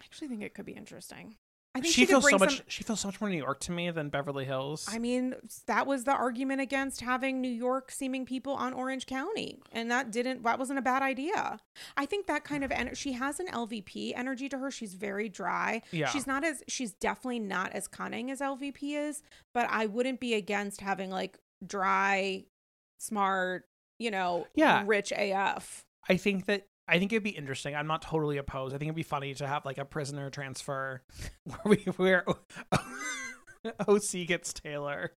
S1: I actually think it could be interesting. I think
S2: She,
S1: she,
S2: feels so much.
S1: some-
S2: She feels so much more New York to me than Beverly Hills.
S1: I mean, that was the argument against having New York seeming people on Orange County, and that didn't that wasn't a bad idea. I think that kind of ener- she has an LVP energy to her. She's very dry.
S2: Yeah.
S1: She's not as she's definitely not as cunning as LVP is, but I wouldn't be against having like dry, smart, you know,
S2: Yeah.
S1: rich AF.
S2: I think that I think it'd be interesting. I'm not totally opposed. I think it'd be funny to have like a prisoner transfer where we where OC gets Taylor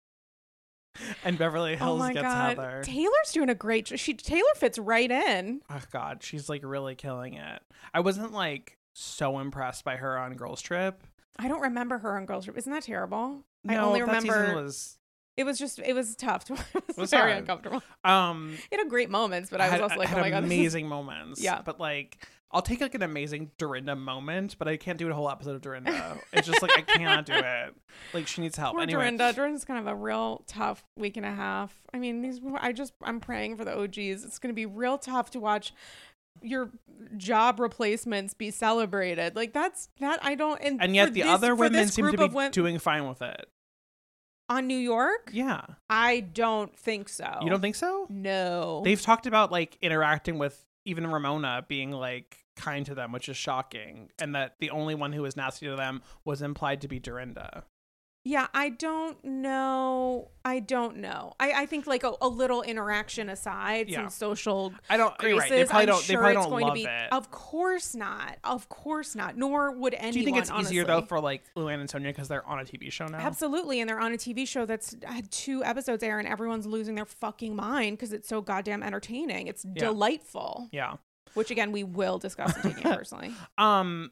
S2: and Beverly
S1: Oh
S2: Hills
S1: my
S2: gets
S1: god,
S2: Heather.
S1: Taylor's doing a great. jo- She Taylor fits right in.
S2: oh god, she's like really killing it. I wasn't like so impressed by her on Girls Trip.
S1: I don't remember her on Girls Trip. Isn't that terrible? I
S2: No,
S1: only
S2: that season
S1: remember
S2: was
S1: It was just it was tough. To, it was,
S2: was
S1: very
S2: hard.
S1: uncomfortable.
S2: um
S1: It had great moments, but I was
S2: had,
S1: also like,
S2: had
S1: oh my god,
S2: amazing moments.
S1: Yeah.
S2: But like I'll take like an amazing Dorinda moment, but I can't do a whole episode of Dorinda. it's just like I cannot do it. Like she needs help.
S1: Poor
S2: anyway.
S1: Dorinda. Dorinda's kind of a real tough week and a half. I mean, these. I just I'm praying for the OGs. It's going to be real tough to watch your job replacements be celebrated. Like that's that I don't. And,
S2: And yet the
S1: this-
S2: other women seem to be doing fine with it.
S1: On New York.
S2: Yeah.
S1: I don't think so.
S2: You don't think so?
S1: No.
S2: They've talked about like interacting with even Ramona being like kind to them, which is shocking, and that the only one who was nasty to them was implied to be Dorinda.
S1: Yeah, I don't know. I don't know. I, I think like a, a little interaction aside,
S2: Yeah.
S1: some social
S2: I don't.
S1: Graces.
S2: right. They probably
S1: I'm
S2: don't.
S1: sure
S2: they probably
S1: it's
S2: don't
S1: going
S2: love
S1: to be.
S2: it.
S1: Of course not. Of course not. Nor would anyone.
S2: Do you think it's easier though for like Luann and Sonja because they're on a TV show now?
S1: Absolutely, and they're on a TV show that's had two episodes air, and everyone's losing their fucking mind because it's so goddamn entertaining. It's
S2: Yeah.
S1: delightful.
S2: Yeah.
S1: Which again, we will discuss in personally.
S2: Um.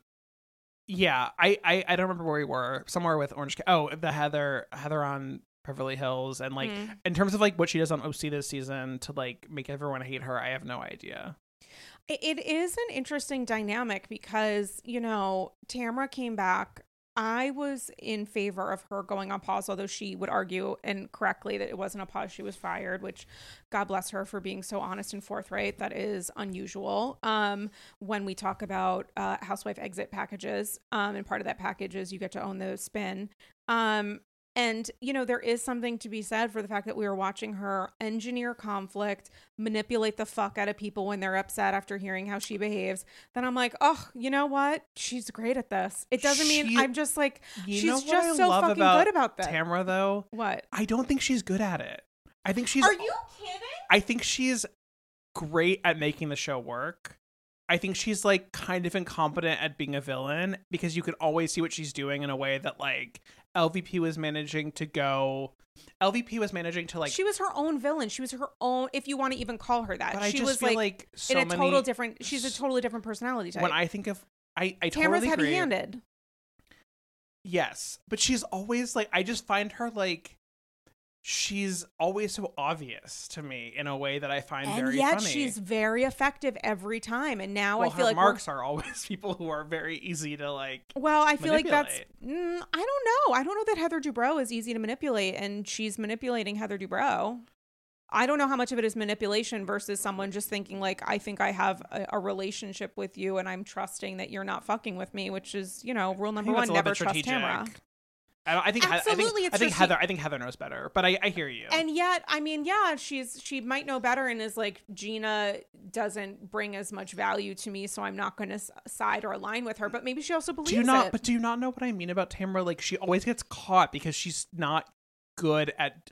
S2: Yeah. I, I. I don't remember where we were. Somewhere with Orange. Oh, the Heather. Heather on Beverly Hills, and like
S1: Mm.
S2: in terms of like what she does on OC this season to like make everyone hate her. I have no idea.
S1: It, it is an interesting dynamic because, you know, Tamra came back. I was in favor of her going on pause, although she would argue and correctly that it wasn't a pause. She was fired, which God bless her for being so honest and forthright. That is unusual. Um, when we talk about uh, housewife exit packages, um, and part of that package is you get to own the spin. Um, and, you know, there is something to be said for the fact that we were watching her engineer conflict, manipulate the fuck out of people when they're upset after hearing how she behaves. Then I'm like, oh, you know what? She's great at this. It doesn't mean I'm just like, she's just so fucking
S2: about
S1: good about that.
S2: Tamra though.
S1: what?
S2: I don't think she's good at it. I think she's.
S1: Are you kidding?
S2: I think she's great at making the show work. I think she's like kind of incompetent at being a villain because you can always see what she's doing in a way that like LVP was managing to go. LVP was managing to like.
S1: she was her own villain. She was her own, if you want to even call her that.
S2: but I
S1: she
S2: just
S1: was
S2: feel
S1: like,
S2: like, so
S1: in a
S2: many,
S1: total different. She's a totally different personality type.
S2: When I think of, I I
S1: Tamra's
S2: totally agree.
S1: heavy-handed.
S2: Yes, but she's always like I just find her like she's always so obvious to me in a way that I find
S1: and
S2: very
S1: yet
S2: funny.
S1: she's very effective every time. And now
S2: well,
S1: I feel
S2: her
S1: like
S2: marks are always people who are very easy to like.
S1: Well, I feel like that's. Mm, I don't know. I don't know that Heather Dubrow is easy to manipulate, and she's manipulating Heather Dubrow. I don't know how much of it is manipulation versus someone just thinking like, I think I have a, a relationship with you, and I'm trusting that you're not fucking with me, which is you know rule number one:
S2: that's a little
S1: never trust. Tamra.
S2: I, I think I- I
S1: Absolutely,
S2: think, I think Heather. I think Heather knows better, but I, I hear you.
S1: And yet, I mean, yeah, she's she might know better and is like Gina doesn't bring as much value to me, so I'm not going to side or align with her. But maybe she also believes
S2: do you not?
S1: it.
S2: But do you not know what I mean about Tamra? Like she always gets caught because she's not good at.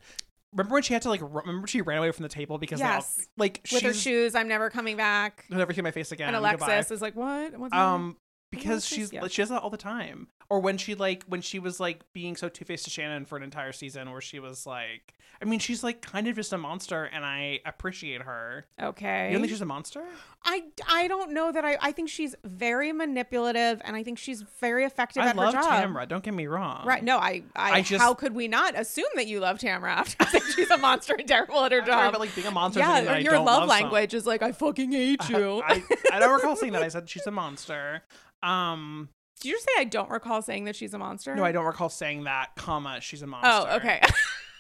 S2: Remember when she had to like? Remember she ran away from the table because
S1: Yes.
S2: like
S1: with her shoes, I'm never coming back.
S2: I'll never see my face again.
S1: and
S2: goodbye.
S1: Alexis is like, "What? What's wrong?"
S2: um because she's
S1: yeah.
S2: she does that all the time or when she like when she was like being so two-faced to shannon for an entire season where she was like i mean she's like kind of just a monster and i appreciate her
S1: okay.
S2: you don't think she's a monster
S1: I, I don't know that I I think she's very manipulative and I think she's very effective
S2: i
S1: at
S2: love
S1: her job.
S2: tamra don't get me wrong
S1: Right? No, I, I,
S2: I just-
S1: how could we not assume that you love Tamra after saying she's a monster and terrible at her
S2: I'm sorry,
S1: job?
S2: but like being a monster doesn't
S1: yeah,
S2: that I
S1: your
S2: don't
S1: love,
S2: love some-
S1: language is like I fucking hate you.
S2: I, I don't recall saying that i said she's a monster um
S1: Did you just say I don't recall saying that she's a monster?
S2: no i don't recall saying that comma she's a monster
S1: Oh, okay.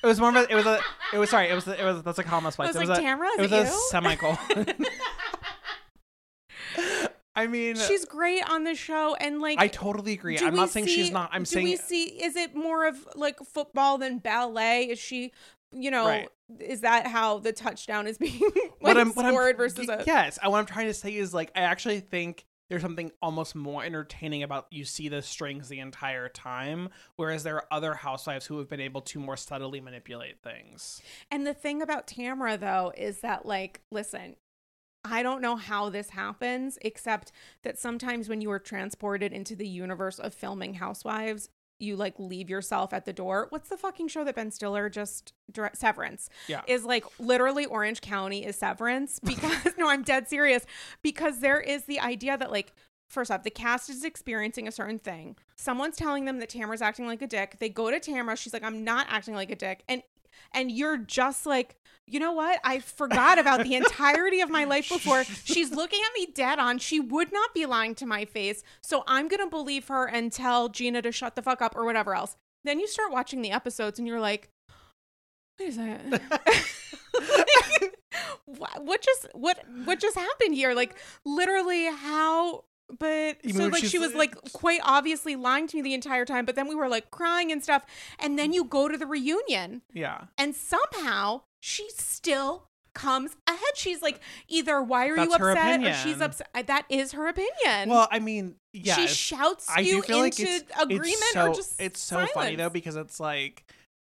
S2: it was more of a, it was a it was sorry it was it was that's a comma
S1: I
S2: splice
S1: was
S2: it
S1: like,
S2: was a,
S1: Tamra,
S2: It was
S1: it
S2: a
S1: you?
S2: semicolon I mean,
S1: she's great on the show, and like
S2: I totally agree.
S1: do
S2: I'm
S1: we
S2: not saying she's
S1: see-
S2: not. I'm
S1: do
S2: saying
S1: we see? Is it more of like football than ballet? Is she? You know,
S2: Right.
S1: is that how the touchdown is being
S2: what
S1: like,
S2: I'm what I'm
S1: scored versus
S2: y-
S1: a?
S2: yes. And what I'm trying to say is like I actually think there's something almost more entertaining about you see the strings the entire time, whereas there are other housewives who have been able to more subtly manipulate things.
S1: And the thing about Tamra though is that like, listen, I don't know how this happens, except that sometimes when you are transported into the universe of filming Housewives, you like leave yourself at the door. What's the fucking show that Ben Stiller just direct Severance?
S2: Yeah.
S1: Is like literally Orange County is Severance because no, I'm dead serious because there is the idea that like First off, the cast is experiencing a certain thing. Someone's telling them that Tamra's acting like a dick. They go to Tamra. She's like, "I'm not acting like a dick," and and you're just like, you know what? I forgot about the entirety of my life before. She's looking at me dead on. She would not be lying to my face. So I'm going to believe her and tell Gina to shut the fuck up or whatever else. Then you start watching the episodes and you're like, wait a second. What, what just what what just happened here? Like literally how but
S2: You
S1: so like she was like quite obviously lying to me the entire time, but then we were like crying and stuff. And then you go to the reunion
S2: Yeah.
S1: and somehow she still comes ahead. She's like, either why are you
S2: That's her
S1: upset or she's upset. That is her opinion.
S2: Well, I mean, yeah.
S1: she shouts
S2: I
S1: you
S2: feel like
S1: into
S2: it's,
S1: agreement
S2: it's so,
S1: or just
S2: it's so funny though because it's like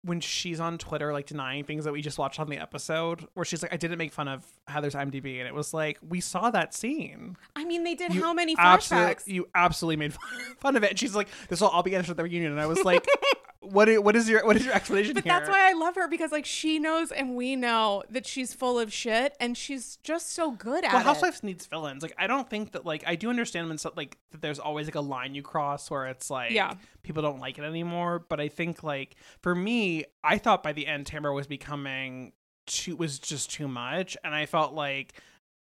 S2: when she's on Twitter like denying things that we just watched on the episode where she's like I didn't make fun of Heather's IMDb and it was like we saw that scene.
S1: I mean, they did
S2: You
S1: how many
S2: Absolutely, you absolutely made fun of it. And she's like, "This will all be answered at the reunion." And I was like, "What? What is your what is your explanation
S1: But
S2: here?"
S1: that's why I love her because like she knows and we know that she's full of shit and she's just so good at
S2: well,
S1: it.
S2: Housewives needs villains. Like, I don't think that like I do understand when so, like that there's always like a line you cross where it's like
S1: Yeah.
S2: people don't like it anymore. But I think like for me, I thought by the end Tamra was becoming too was just too much, and I felt like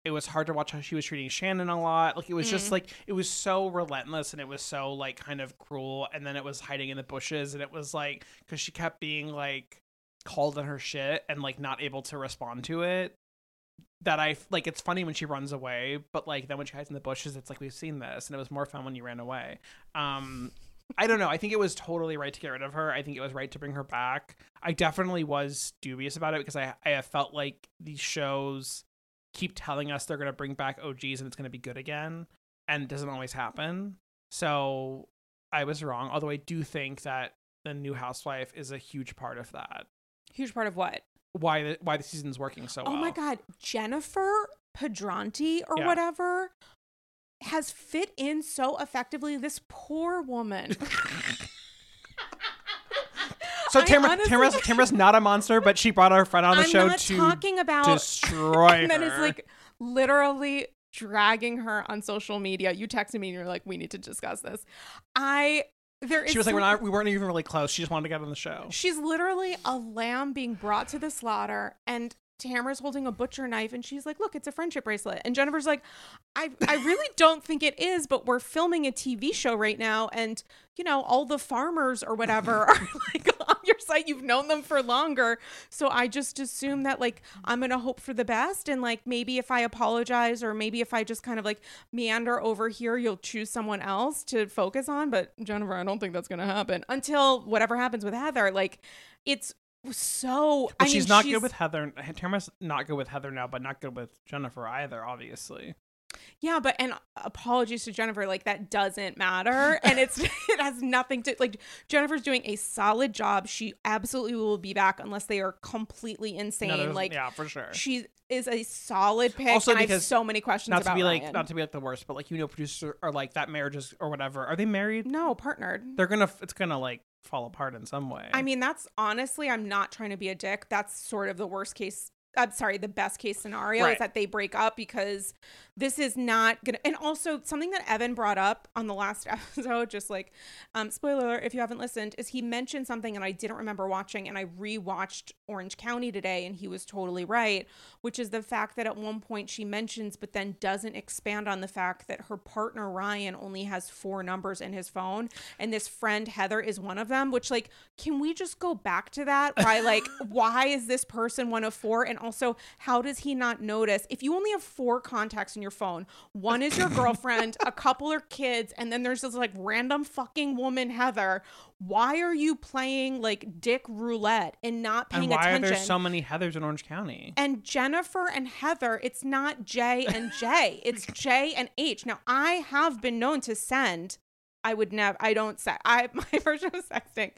S2: it was hard to watch how she was treating Shannon a lot. Like it was just
S1: Mm.
S2: like it was so relentless and it was so like kind of cruel. And then it was hiding in the bushes, and it was like because she kept being like called on her shit and like not able to respond to it that I like it's funny when she runs away, but like then when she hides in the bushes, it's like we've seen this, and it was more fun when you ran away. Um, I don't know. I think it was totally right to get rid of her. I think it was right to bring her back. I definitely was dubious about it because I I have felt like these shows keep telling us they're gonna bring back OGs and it's gonna be good again, and it doesn't always happen. So I was wrong. Although I do think that the new housewife is a huge part of that.
S1: Huge part of what?
S2: Why the why the season's working so well.
S1: Oh my god, Jennifer Pedranti or
S2: Yeah.
S1: whatever has fit in so effectively. This poor woman.
S2: So Tamra,
S1: honestly-
S2: Tamra's, Tamra's not a monster, but she brought her friend on the
S1: I'm
S2: show
S1: not
S2: to
S1: talking about
S2: destroy
S1: that
S2: her.
S1: is like literally dragging her on social media. You texted me and you're like, we need to discuss this. I there is
S2: She was like, we're not, we weren't even really close. She just wanted to get on the show.
S1: She's literally a lamb being brought to the slaughter, and Tamra's holding a butcher knife, and she's like, "Look, it's a friendship bracelet." And Jennifer's like, "I, I really don't think it is, but we're filming a TV show right now, and you know, all the farmers or whatever are like on your site. You've known them for longer, so I just assume that like I'm gonna hope for the best, and like maybe if I apologize or maybe if I just kind of like meander over here, you'll choose someone else to focus on. But Jennifer, I don't think that's gonna happen until whatever happens with Heather. Like, it's so. I
S2: she's
S1: mean,
S2: not good with Heather. Tamra's not good with Heather now, but not good with Jennifer either, obviously.
S1: Yeah, but and apologies to Jennifer, like that doesn't matter, and it's it has nothing to like. Jennifer's doing a solid job. She absolutely will be back unless they are completely insane.
S2: No,
S1: like
S2: yeah, for sure.
S1: she is a solid pick.
S2: Also
S1: and I have
S2: because-
S1: so many questions
S2: not to be like not to be like the worst, but like you know, producers are like that marriages or whatever. Are they married?
S1: no partnered.
S2: They're gonna. It's gonna like fall apart in some way.
S1: I mean, that's honestly, I'm not trying to be a dick. That's sort of the worst case. I'm sorry, the best case scenario
S2: Right.
S1: is that they break up because this is not gonna. And also, something that Evan brought up on the last episode, just like, um, spoiler alert, if you haven't listened, is he mentioned something and I didn't remember watching, and I rewatched Orange County today, and he was totally right, which is the fact that at one point she mentions, but then doesn't expand on the fact that her partner Ryan only has four numbers in his phone, and this friend Heather is one of them. Which, like, can we just go back to that? Why, like, why is this person one of four? And also, how does he not notice if you only have four contacts in your phone? One is your girlfriend, a couple are kids, and then there's this like random fucking woman Heather. Why are you playing like dick roulette and not paying attention?
S2: and why
S1: attention?
S2: are there so many Heathers in Orange County?
S1: and Jennifer and Heather, it's not J and J, it's J and H. Now, I have been known to send. I would never. I don't say. I my version of sexting.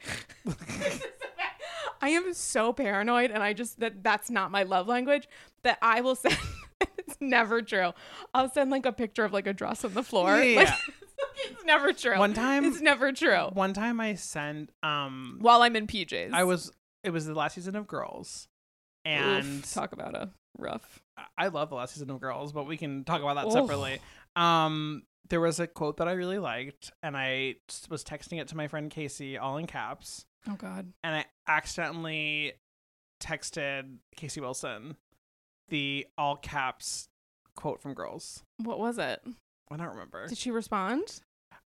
S1: I am so paranoid, and I just that that's not my love language. That I will send. it's never true. I'll send like a picture of like a dress on the floor.
S2: Yeah.
S1: Like, it's never true.
S2: One time-
S1: it's never true.
S2: One time I sent um
S1: While I'm in PJs,
S2: I was it was the last season of Girls. And
S1: Oof, talk about a rough.
S2: I love the last season of Girls, but we can talk about that
S1: Oof.
S2: separately. Um there was a quote that I really liked and I was texting it to my friend Casey all in caps
S1: Oh God.
S2: and I accidentally texted Casey Wilson the all caps quote from Girls.
S1: What was it?
S2: I don't remember.
S1: Did she respond?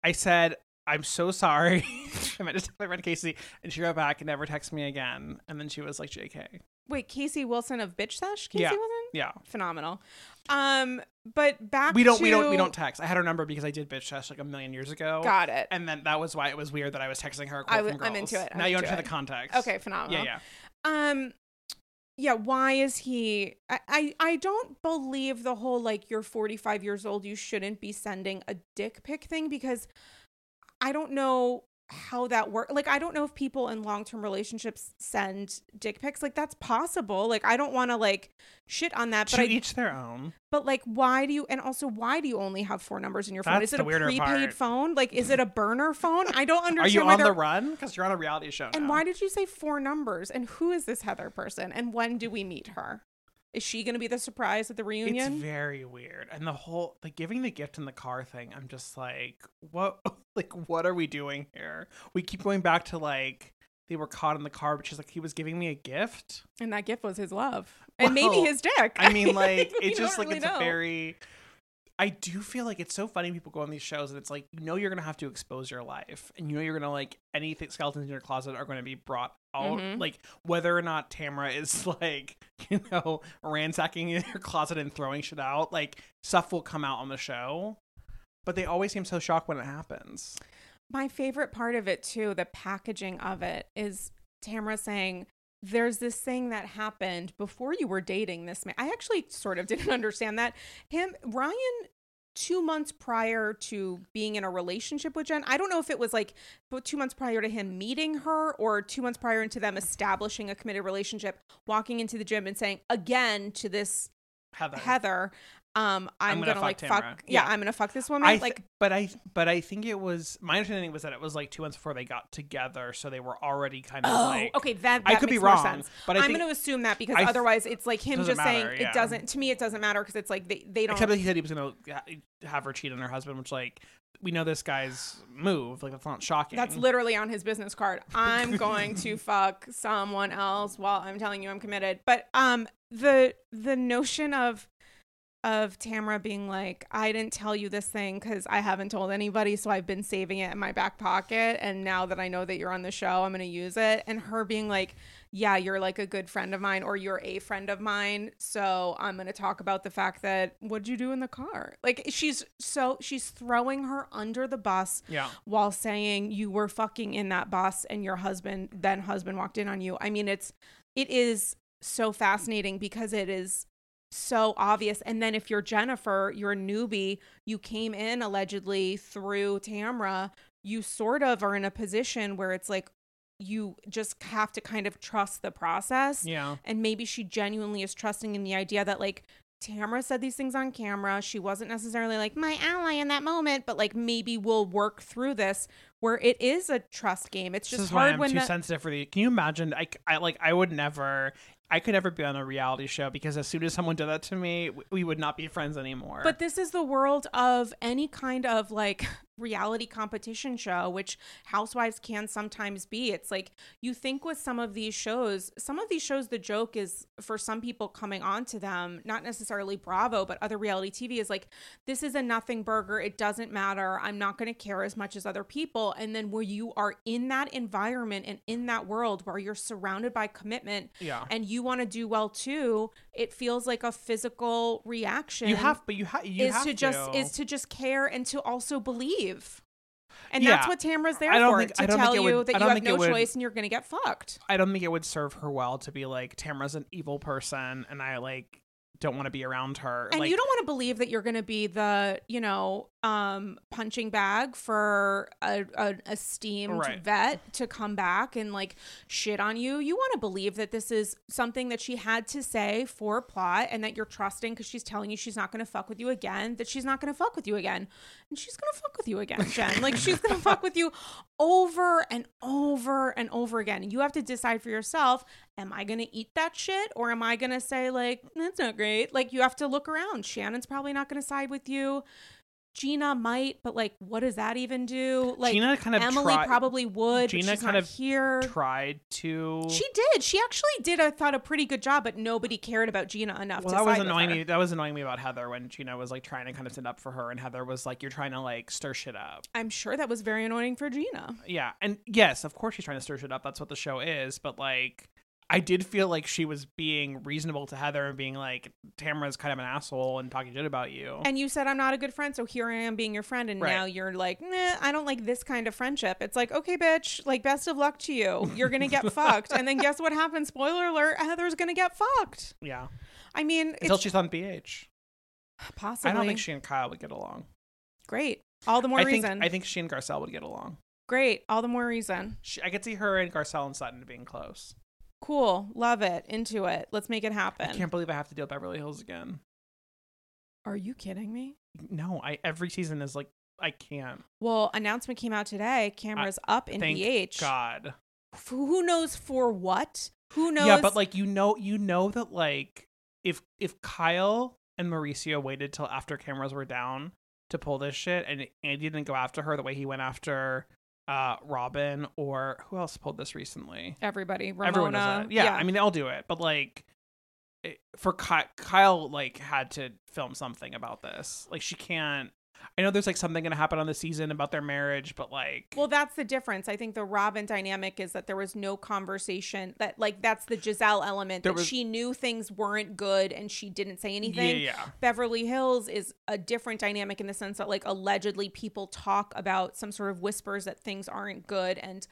S2: I said, I'm so sorry. I meant to my friend Casey, and she wrote back and never texted me again. And then she was like, JK.
S1: Wait, Casey Wilson of Bitch Sesh? Casey
S2: Yeah.
S1: Wilson?
S2: Yeah.
S1: Phenomenal. Um, but back
S2: We don't we don't we don't text. I had her number because I did Bitch Sesh like a million years ago.
S1: Got it.
S2: And then that was why it was weird that I was texting her
S1: I I'm into it. I'm
S2: Now you understand
S1: it.
S2: the context.
S1: Okay, phenomenal.
S2: Yeah, yeah.
S1: Um yeah, why is he I, I I don't believe the whole like you're 45 years old, you shouldn't be sending a dick pic thing because I don't know how that works. Like I don't know if people in long-term relationships send dick pics. Like that's possible. Like I don't want to like shit on that, but
S2: to
S1: I
S2: each their own.
S1: But like, why do you? And also, why do you only have four numbers in your phone?
S2: That's
S1: Is it a prepaid
S2: part.
S1: phone? Like, is it a burner phone? I don't understand.
S2: Are you on the run? Because you're on a reality show.
S1: And
S2: now.
S1: why did you say four numbers? And who is this Heather person? And when do we meet her? Is she going to be the surprise at the reunion?
S2: It's very weird. And the whole like giving the gift in the car thing, I'm just like, what like what are we doing here? We keep going back to like they were caught in the car, but she's like, he was giving me a gift.
S1: and that gift was his love, and maybe his dick.
S2: I mean, like it's just
S1: don't
S2: like it's
S1: know.
S2: a very I do feel like it's so funny people go on these shows and it's like you know you're gonna have to expose your life and you know you're gonna like anything skeletons in your closet are gonna be brought out.
S1: Mhm.
S2: like whether or not Tamra is like you know ransacking your closet and throwing shit out like stuff will come out on the show. But they always seem so shocked when it happens.
S1: My favorite part of it too, the packaging of it, is Tamra saying, "There's this thing that happened before you were dating this man." I actually sort of didn't understand that. Him, Ryan, two months prior to being in a relationship with Jen. I don't know if it was like two months prior to him meeting her or two months prior into them establishing a committed relationship, walking into the gym and saying again to this
S2: Heather
S1: Heather, um, I'm,
S2: gonna
S1: gonna,
S2: fuck
S1: like
S2: Tamra.
S1: fuck. Yeah,
S2: Yeah.
S1: I'm gonna fuck this woman.
S2: Th-
S1: like
S2: but I but I think it was my understanding was that it was like two months before they got together, so they were already kind of
S1: Oh,
S2: like
S1: okay. That,
S2: I could be wrong,
S1: sense.
S2: but I
S1: I'm
S2: think-
S1: going to assume that because
S2: th-
S1: otherwise, it's like him just saying
S2: matter,
S1: it doesn't. To me, it doesn't matter because it's like they they don't.
S2: Except that he said he was gonna have her cheat on her husband, which like we know this guy's move. Like that's not shocking.
S1: That's literally on his business card. I'm going to fuck someone else while I'm telling you I'm committed. But um the the notion of of Tamra being like, I didn't tell you this thing because I haven't told anybody, so I've been saving it in my back pocket. And now that I know that you're on the show, I'm gonna use it. And her being like, Yeah, you're like a good friend of mine, or you're a friend of mine. So I'm gonna talk about the fact that what'd you do in the car? Like she's so she's throwing her under the bus
S2: yeah.
S1: while saying you were fucking in that bus and your husband then husband walked in on you. I mean, it's it is so fascinating because it is so obvious. And then if you're Jennifer, you're a newbie, you came in allegedly through Tamra, you sort of are in a position where it's like you just have to kind of trust the process.
S2: Yeah.
S1: And maybe she genuinely is trusting in the idea that like Tamra said these things on camera. She wasn't necessarily like my ally in that moment, but like maybe we'll work through this where it is a trust game. It's
S2: This
S1: just
S2: is why
S1: hard
S2: I'm
S1: when
S2: too
S1: the,
S2: sensitive for the. Can you imagine? I, I like I would never. I could never be on a reality show because as soon as someone did that to me, we would not be friends anymore.
S1: But this is the world of any kind of like reality competition show, which housewives can sometimes be. It's like you think with some of these shows, some of these shows, the joke is for some people coming onto them, not necessarily Bravo, but other reality TV is like, this is a nothing burger. It doesn't matter. I'm not going to care as much as other people. And then where you are in that environment and in that world where you're surrounded by commitment
S2: yeah,
S1: and you want to do well too, it feels like a physical reaction
S2: you have, but you, ha- you
S1: is
S2: have
S1: to just is to just care and to also believe. And that's
S2: Yeah.
S1: what Tamra's there
S2: I don't
S1: for
S2: think-
S1: to
S2: I don't
S1: tell
S2: think
S1: you
S2: would-
S1: that you have no
S2: would-
S1: choice and you're gonna get fucked.
S2: I don't think it would serve her well to be like Tamra's an evil person, and I like don't want to be around her.
S1: And
S2: like,
S1: you don't want to believe that you're going to be the, you know, um, punching bag for a, esteemed
S2: Right.
S1: vet to come back and like shit on you. You want to believe that this is something that she had to say for plot and that you're trusting because she's telling you she's not going to fuck with you again, that she's not going to fuck with you again. And she's going to fuck with you again, Jen. like she's going to fuck with you over and over and over again. And you have to decide for yourself am I going to eat that shit or am I going to say, like, that's not great? Like, you have to look around. Shannon's probably not going to side with you. Gina might, but like, what does that even do? Like,
S2: Gina kind of
S1: Emily
S2: tried-
S1: probably would.
S2: Gina kind of
S1: here.
S2: tried to.
S1: She did. She actually did. I thought a pretty good job, but nobody cared about Gina enough
S2: well, that was annoying me. That was annoying me about Heather when Gina was like trying to kind of stand up for her, and Heather was like, "You're trying to like stir shit up."
S1: I'm sure that was very annoying for Gina.
S2: Yeah, and yes, of course she's trying to stir shit up. That's what the show is. But like, I did feel like she was being reasonable to Heather and being like, "Tamra's kind of an asshole and talking shit about you."
S1: And you said I'm not a good friend, so here I am being your friend, and
S2: Right.
S1: now you're like, nah, I don't like this kind of friendship. It's like, okay, bitch, like best of luck to you. You're gonna get fucked, and then guess what happens? Spoiler alert: Heather's gonna get fucked.
S2: yeah,
S1: I mean,
S2: until she's on BH.
S1: possibly
S2: I don't think she and Kyle would get along.
S1: great. All the more
S2: I think
S1: reason.
S2: I think she and Garcelle would get along.
S1: great. All the more reason.
S2: She, I could see her and Garcelle and Sutton being close.
S1: Cool. Love it. Into it. Let's make it happen.
S2: I can't believe I have to deal with Beverly Hills again.
S1: Are you kidding me?
S2: No, I every season is like I can't.
S1: Well, announcement came out today. Cameras up in
S2: Thank
S1: BH.
S2: God.
S1: Who knows for what? Who knows?
S2: Yeah, but like you know, you know that like if if Kyle and Mauricio waited till after cameras were down to pull this shit, and Andy didn't go after her the way he went after uh Robin or who else pulled this recently?
S1: everybody, Ramona.
S2: Everyone does that. Yeah, I mean they all do it, but like it, for Ky- Kyle, like had to film something about this. Like she can't. I know there's like something gonna happen on the season about their marriage, but like
S1: Well, that's the difference. I think the Robin dynamic is that there was no conversation. That like that's the Gizelle element that
S2: was-
S1: she knew things weren't good and she didn't say anything.
S2: yeah, yeah.
S1: Beverly Hills is a different dynamic in the sense that like allegedly people talk about some sort of whispers that things aren't good and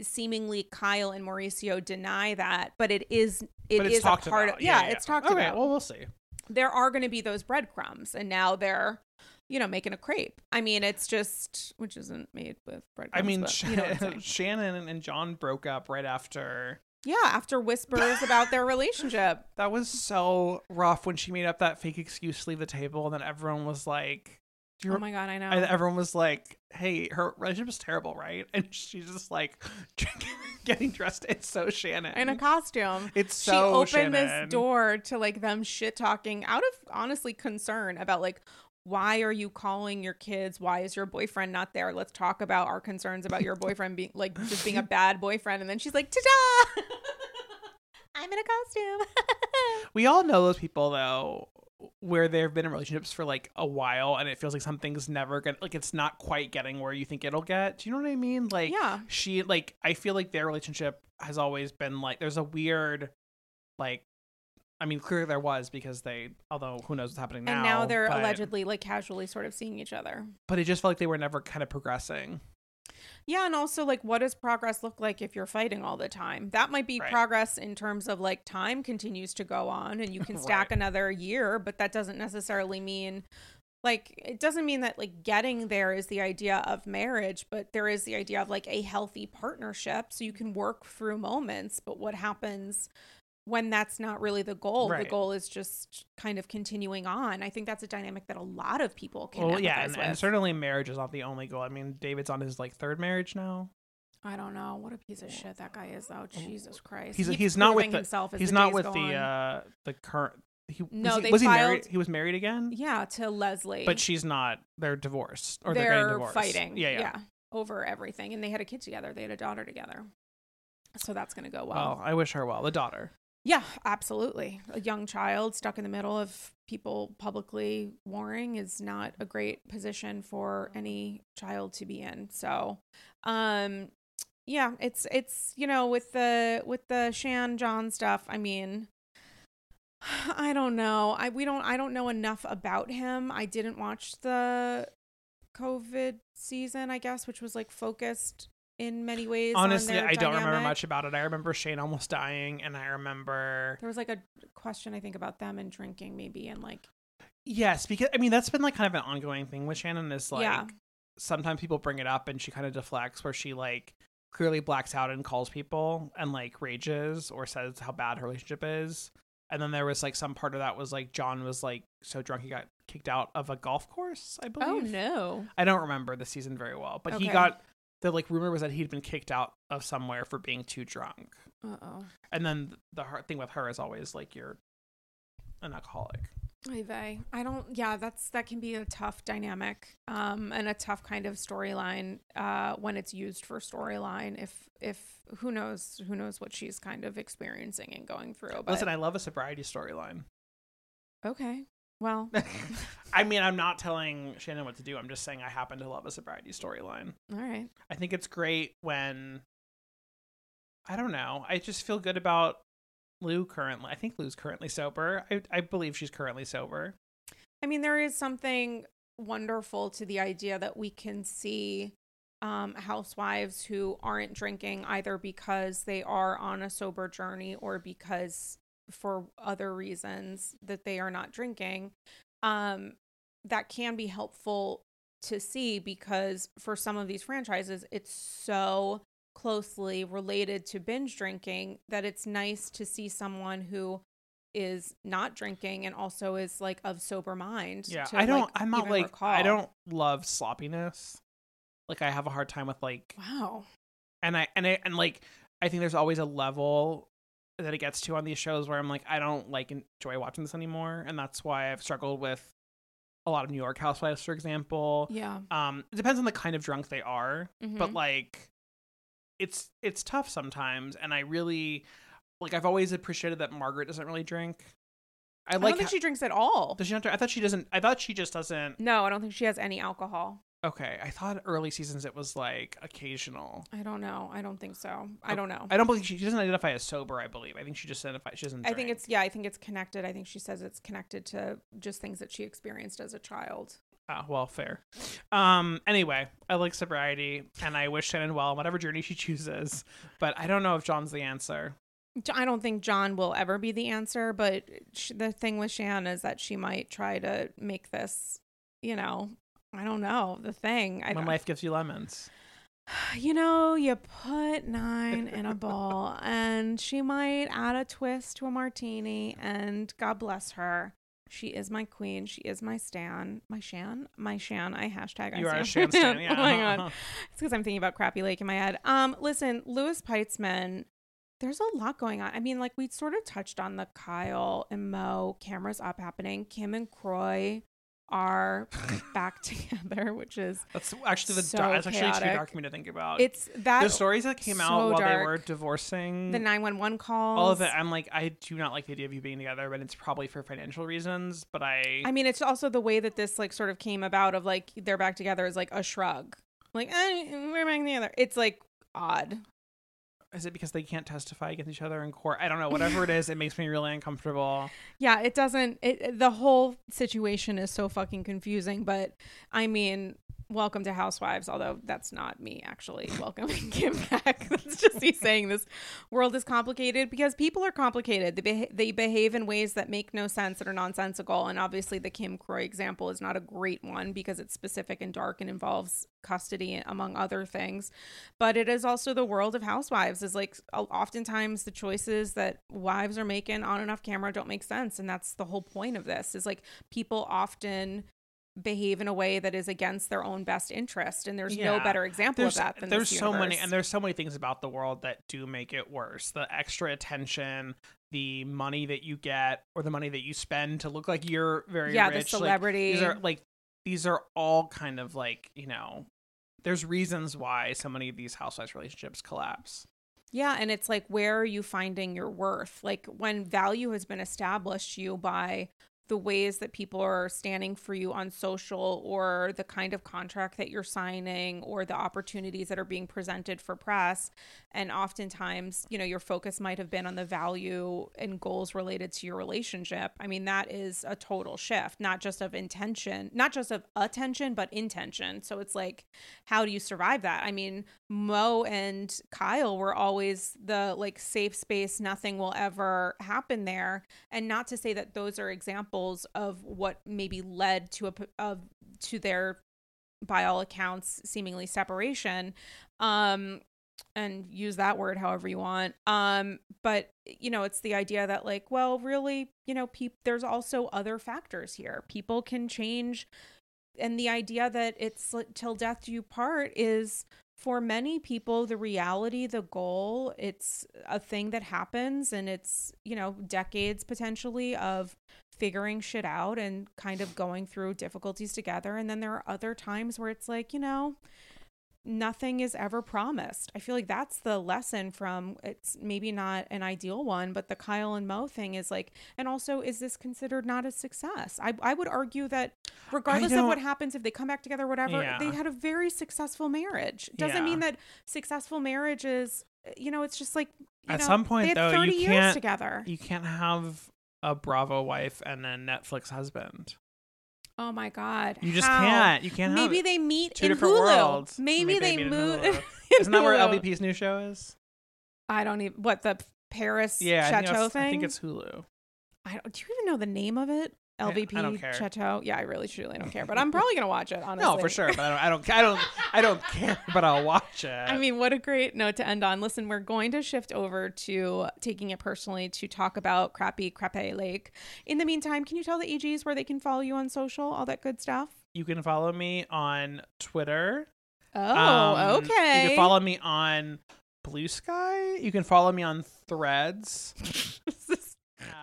S1: seemingly Kyle and Mauricio deny that, but it is it
S2: but
S1: is a part
S2: about.
S1: of yeah, it's talked
S2: okay,
S1: about.
S2: well, we'll see.
S1: there are going to be those breadcrumbs and now they're you know making a crepe. I mean, it's just which isn't made with bread.
S2: I mean,
S1: but
S2: Sh-
S1: you know what I'm saying.
S2: Shannon and John broke up right after.
S1: Yeah, after whispers about their relationship.
S2: That was so rough when she made up that fake excuse to leave the table, and then everyone was like?
S1: Oh
S2: re-
S1: my god, I know.
S2: and everyone was like, "Hey, her relationship is terrible, right?" And she's just like getting dressed. It's so Shannon.
S1: in a costume.
S2: it's so she
S1: opened
S2: Shannon.
S1: this door to like them shit talking out of honestly concern about like why are you calling your kids? Why is your boyfriend not there? Let's talk about our concerns about your boyfriend being like just being a bad boyfriend. And then she's like, ta da! I'm in a costume.
S2: We all know those people though, where they've been in relationships for like a while, and it feels like something's never gonna like it's not quite getting where you think it'll get. Do you know what I mean? Like,
S1: yeah.
S2: she like I feel like their relationship has always been like there's a weird like I mean clearly there was because they although who knows what's happening now
S1: And now they're
S2: but,
S1: allegedly like casually sort of seeing each other.
S2: but it just felt like they were never kind of progressing.
S1: Yeah, and also like what does progress look like if you're fighting all the time? That might be
S2: Right.
S1: progress in terms of like time continues to go on and you can stack
S2: Right.
S1: another year, but that doesn't necessarily mean like it doesn't mean that like getting there is the idea of marriage, but there is the idea of like a healthy partnership so you can work through moments, but what happens when that's not really the goal? The goal is just kind of continuing on. I think that's a dynamic that a lot of people can
S2: Well, yeah, and, and certainly marriage is not the only goal. I mean, David's on his like third marriage now.
S1: I don't know what a piece of shit that guy is, though. Jesus Christ,
S2: Oh. He's he's not with the
S1: himself as
S2: he's not with the uh the current. He,
S1: No,
S2: was he,
S1: they
S2: was he
S1: filed-
S2: married? He was married again.
S1: yeah to Leslie,
S2: but she's not. They're divorced or they're,
S1: they're,
S2: getting divorced.
S1: fighting,
S2: Yeah, yeah.
S1: over everything, and they had a kid together. They had a daughter together, so that's gonna go well.
S2: Well, I wish her well. The daughter.
S1: Yeah, absolutely. A young child stuck in the middle of people publicly warring is not a great position for any child to be in. So, um yeah, it's it's you know with the with the Shan John stuff, I mean I don't know. I we don't I don't know enough about him. I didn't watch the COVID season, I guess, which was like focused in many ways.
S2: Honestly, I don't remember much about it. I remember Shane almost dying, and I remember
S1: There was like a question I think about them and drinking maybe and like
S2: yes, because I mean that's been like kind of an ongoing thing with Shannon. Is like
S1: Yeah.
S2: sometimes people bring it up, and she kind of deflects, where she like clearly blacks out and calls people and like rages or says how bad her relationship is. And then there was like some part of that was like John was like so drunk he got kicked out of a golf course. I oh, believe.
S1: Oh no.
S2: I don't remember the season very well, but he got the like rumor was that he'd been kicked out of somewhere for being too drunk.
S1: Uh oh.
S2: And then the hard thing with her is always like you're an alcoholic.
S1: I vey. I don't yeah, that's that can be a tough dynamic. Um and a tough kind of storyline uh when it's used for storyline if if who knows who knows what she's kind of experiencing and going through. But
S2: Listen, I love a sobriety storyline.
S1: okay. Well,
S2: I mean, I'm not telling Shannon what to do. I'm just saying I happen to love a sobriety storyline.
S1: all right.
S2: I think it's great when I don't know. I just feel good about Lou currently. I think Lou's currently sober. I I believe she's currently sober.
S1: I mean, there is something wonderful to the idea that we can see um, housewives who aren't drinking either because they are on a sober journey or because for other reasons that they are not drinking. Um, that can be helpful to see because for some of these franchises, it's so closely related to binge drinking that it's nice to see someone who is not drinking and also is like of sober mind.
S2: Yeah, I don't.
S1: like,
S2: I'm not like. I don't love sloppiness. Like I have a hard time with like,
S1: Wow.
S2: and I and I and like I think there's always a level that it gets to on these shows where I'm like I don't like enjoy watching this anymore, and that's why I've struggled with a lot of New York Housewives, for example.
S1: Yeah.
S2: Um, it depends on the kind of drunk they are, but
S1: Mhm.
S2: like, it's it's tough sometimes, and I really like. I've always appreciated that Margaret doesn't really drink. I
S1: I
S2: like.
S1: don't think
S2: ho-
S1: she drinks at all.
S2: does she not? I thought she doesn't. I thought she just doesn't.
S1: No, I don't think she has any alcohol.
S2: Okay, I thought early seasons it was like occasional.
S1: I don't know. I don't think so. I don't know.
S2: I don't believe she, she doesn't identify as sober. I believe. I think she just identifies. She doesn't.
S1: I think
S2: drink.
S1: it's yeah, I think it's connected. I think she says it's connected to just things that she experienced as a child.
S2: Ah, well, fair. Um. Anyway, I like sobriety, and I wish Shannon well on whatever journey she chooses. But I don't know if John's the answer.
S1: I don't think John will ever be the answer, but sh- the thing with Shan is that she might try to make this, you know, I don't know, the thing. I
S2: when life gives you lemons.
S1: you know, you put nine in a bowl, and she might add a twist to a martini, and God bless her. She is my queen. She is my stan. My Shan. My Shan. I hashtag. I
S2: You are a. Shan stan, yeah.
S1: oh my god. It's because I'm thinking about Crappie Lake in my head. Um, listen, Louis Peitzman. There's a lot going on. I mean, like we sort of touched on the Kyle and Mo cameras up happening. Kim and Kroy are back together, which is
S2: That's actually the
S1: So
S2: that's actually too dark for me to think about.
S1: it's that
S2: the stories that came out
S1: so
S2: while they were divorcing.
S1: the 911 calls.
S2: all of it, I'm like, I do not like the idea of you being together, but it's probably for financial reasons. But I,
S1: I mean, it's also the way that this like sort of came about of like they're back together is like a shrug. Like, eh, we're back together. It's like odd.
S2: Is it because they can't testify against each other in court? I don't know. Whatever it is, it makes me really uncomfortable.
S1: Yeah, it doesn't. It the whole situation is so fucking confusing. But I mean, welcome to Housewives. Although that's not me actually welcoming Kim back. That's just me saying this world is complicated because people are complicated. They they behave in ways that make no sense that are nonsensical. And obviously, the Kim Kroy example is not a great one because it's specific and dark and involves custody among other things but it is also the world of housewives is like oftentimes the choices that wives are making on and off camera don't make sense and that's the whole point of this is like people often behave in a way that is against their own best interest and there's no better example
S2: There's
S1: of that than
S2: there's so many, and there's so many things about the world that do make it worse. The extra attention, the money that you get, or the money that you spend to look like you're very
S1: yeah
S2: rich.
S1: the
S2: like, these are like these are all kind of like you know there's reasons why so many of these housewives relationships collapse
S1: Yeah, and it's like where are you finding your worth? Like when value has been established you by the ways that people are standing for you on social or the kind of contract that you're signing or the opportunities that are being presented for press. And oftentimes you know your focus might have been on the value and goals related to your relationship. I mean that is a total shift not just of intention not just of attention but intention. So it's like how do you survive that? I mean mo and kyle were always the like safe space nothing will ever happen there. And not to say that those are examples of what maybe led to a of to their by all accounts seemingly separation. Um and use that word however you want. Um but you know it's the idea that like well really you know peop- there's also other factors here. People can change. And the idea that it's till death do you part is for many people the reality the goal it's a thing that happens and it's you know decades potentially of figuring shit out and kind of going through difficulties together. And then there are other times where it's like you know nothing is ever promised. I feel like that's the lesson from it's maybe not an ideal one, but the Kyle and Mo thing is like, and also, is this considered not a success? I, I would argue that regardless of what happens, if they come back together, whatever,
S2: Yeah.
S1: they had a very successful marriage. Doesn't mean that successful marriage is, you know, it's just like, you
S2: At
S1: know,
S2: some point, though, you
S1: 30 years
S2: can't-
S1: together.
S2: you can't have a bravo wife and a netflix husband
S1: oh my God.
S2: you just
S1: how?
S2: can't you can't have
S1: Maybe they meet
S2: two
S1: in
S2: different
S1: Hulu.
S2: worlds
S1: Maybe, they, move.
S2: Isn't that where lvp's new show is
S1: I don't even what the Paris
S2: yeah I think,
S1: Chateau
S2: it's-
S1: thing.
S2: I think it's hulu
S1: I don't, do you even know the name of it?
S2: I- I
S1: LVP
S2: don't care.
S1: Chateau. Yeah, I really truly don't care, but I'm probably gonna watch it. Honestly,
S2: no for sure but i don't i don't i don't i don't care but i'll watch it
S1: I mean, what a great note to end on. Listen, we're going to shift over to taking it personally to talk about Crappy Crepe Lake. In the meantime, can you tell the AGs where they can follow you on social, all that good stuff?
S2: you can follow me on twitter
S1: Oh,
S2: Um,
S1: okay.
S2: You can follow me on Blue Sky. You can follow me on Threads,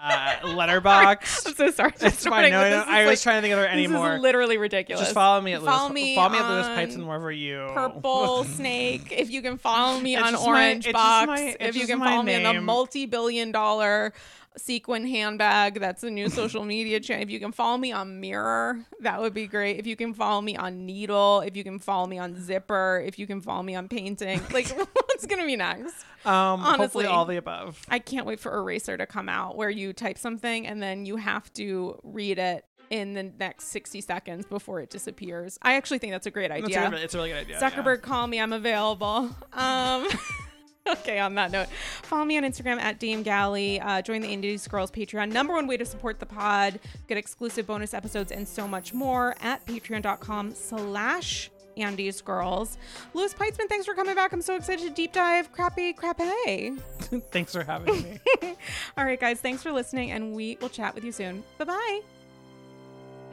S2: uh, Letterboxd.
S1: I'm so sorry.
S2: It's fine. No, no. I
S1: Is
S2: was trying to think of there any
S1: this
S2: more.
S1: is literally ridiculous.
S2: Just follow me at
S1: Follow
S2: Louis.
S1: me
S2: follow me at Lewis
S1: on
S2: Pipes and wherever you.
S1: Purple Snake. If you can follow me
S2: It's
S1: on
S2: just my-
S1: Orange Box.
S2: my-
S1: if you can follow me on the multi-billion dollar sequin handbag, that's a new social media channel. If you can follow me on Mirror, that would be great. If you can follow me on Needle, if you can follow me on Zipper, if you can follow me on Painting, like what's gonna be next?
S2: Um,
S1: Honestly.
S2: hopefully all the above.
S1: I can't wait for Eraser to come out, where you type something and then you have to read it in the next 60 seconds before it disappears. I actually think that's a great idea.
S2: a, it's a really good idea. yeah.
S1: Zuckerberg, call me. I'm available. Um, okay, on that note, follow me on Instagram at Dame Galli. Uh, join the Andy's Girls Patreon. Number one way to support the pod. Get exclusive bonus episodes and so much more at patreon.com slash Andy's Girls. Louis Peitzman, thanks for coming back. I'm so excited to deep dive Crappy Crappy.
S2: Thanks for having me.
S1: All right, guys, thanks for listening, and we will chat with you soon. Bye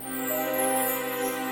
S1: bye.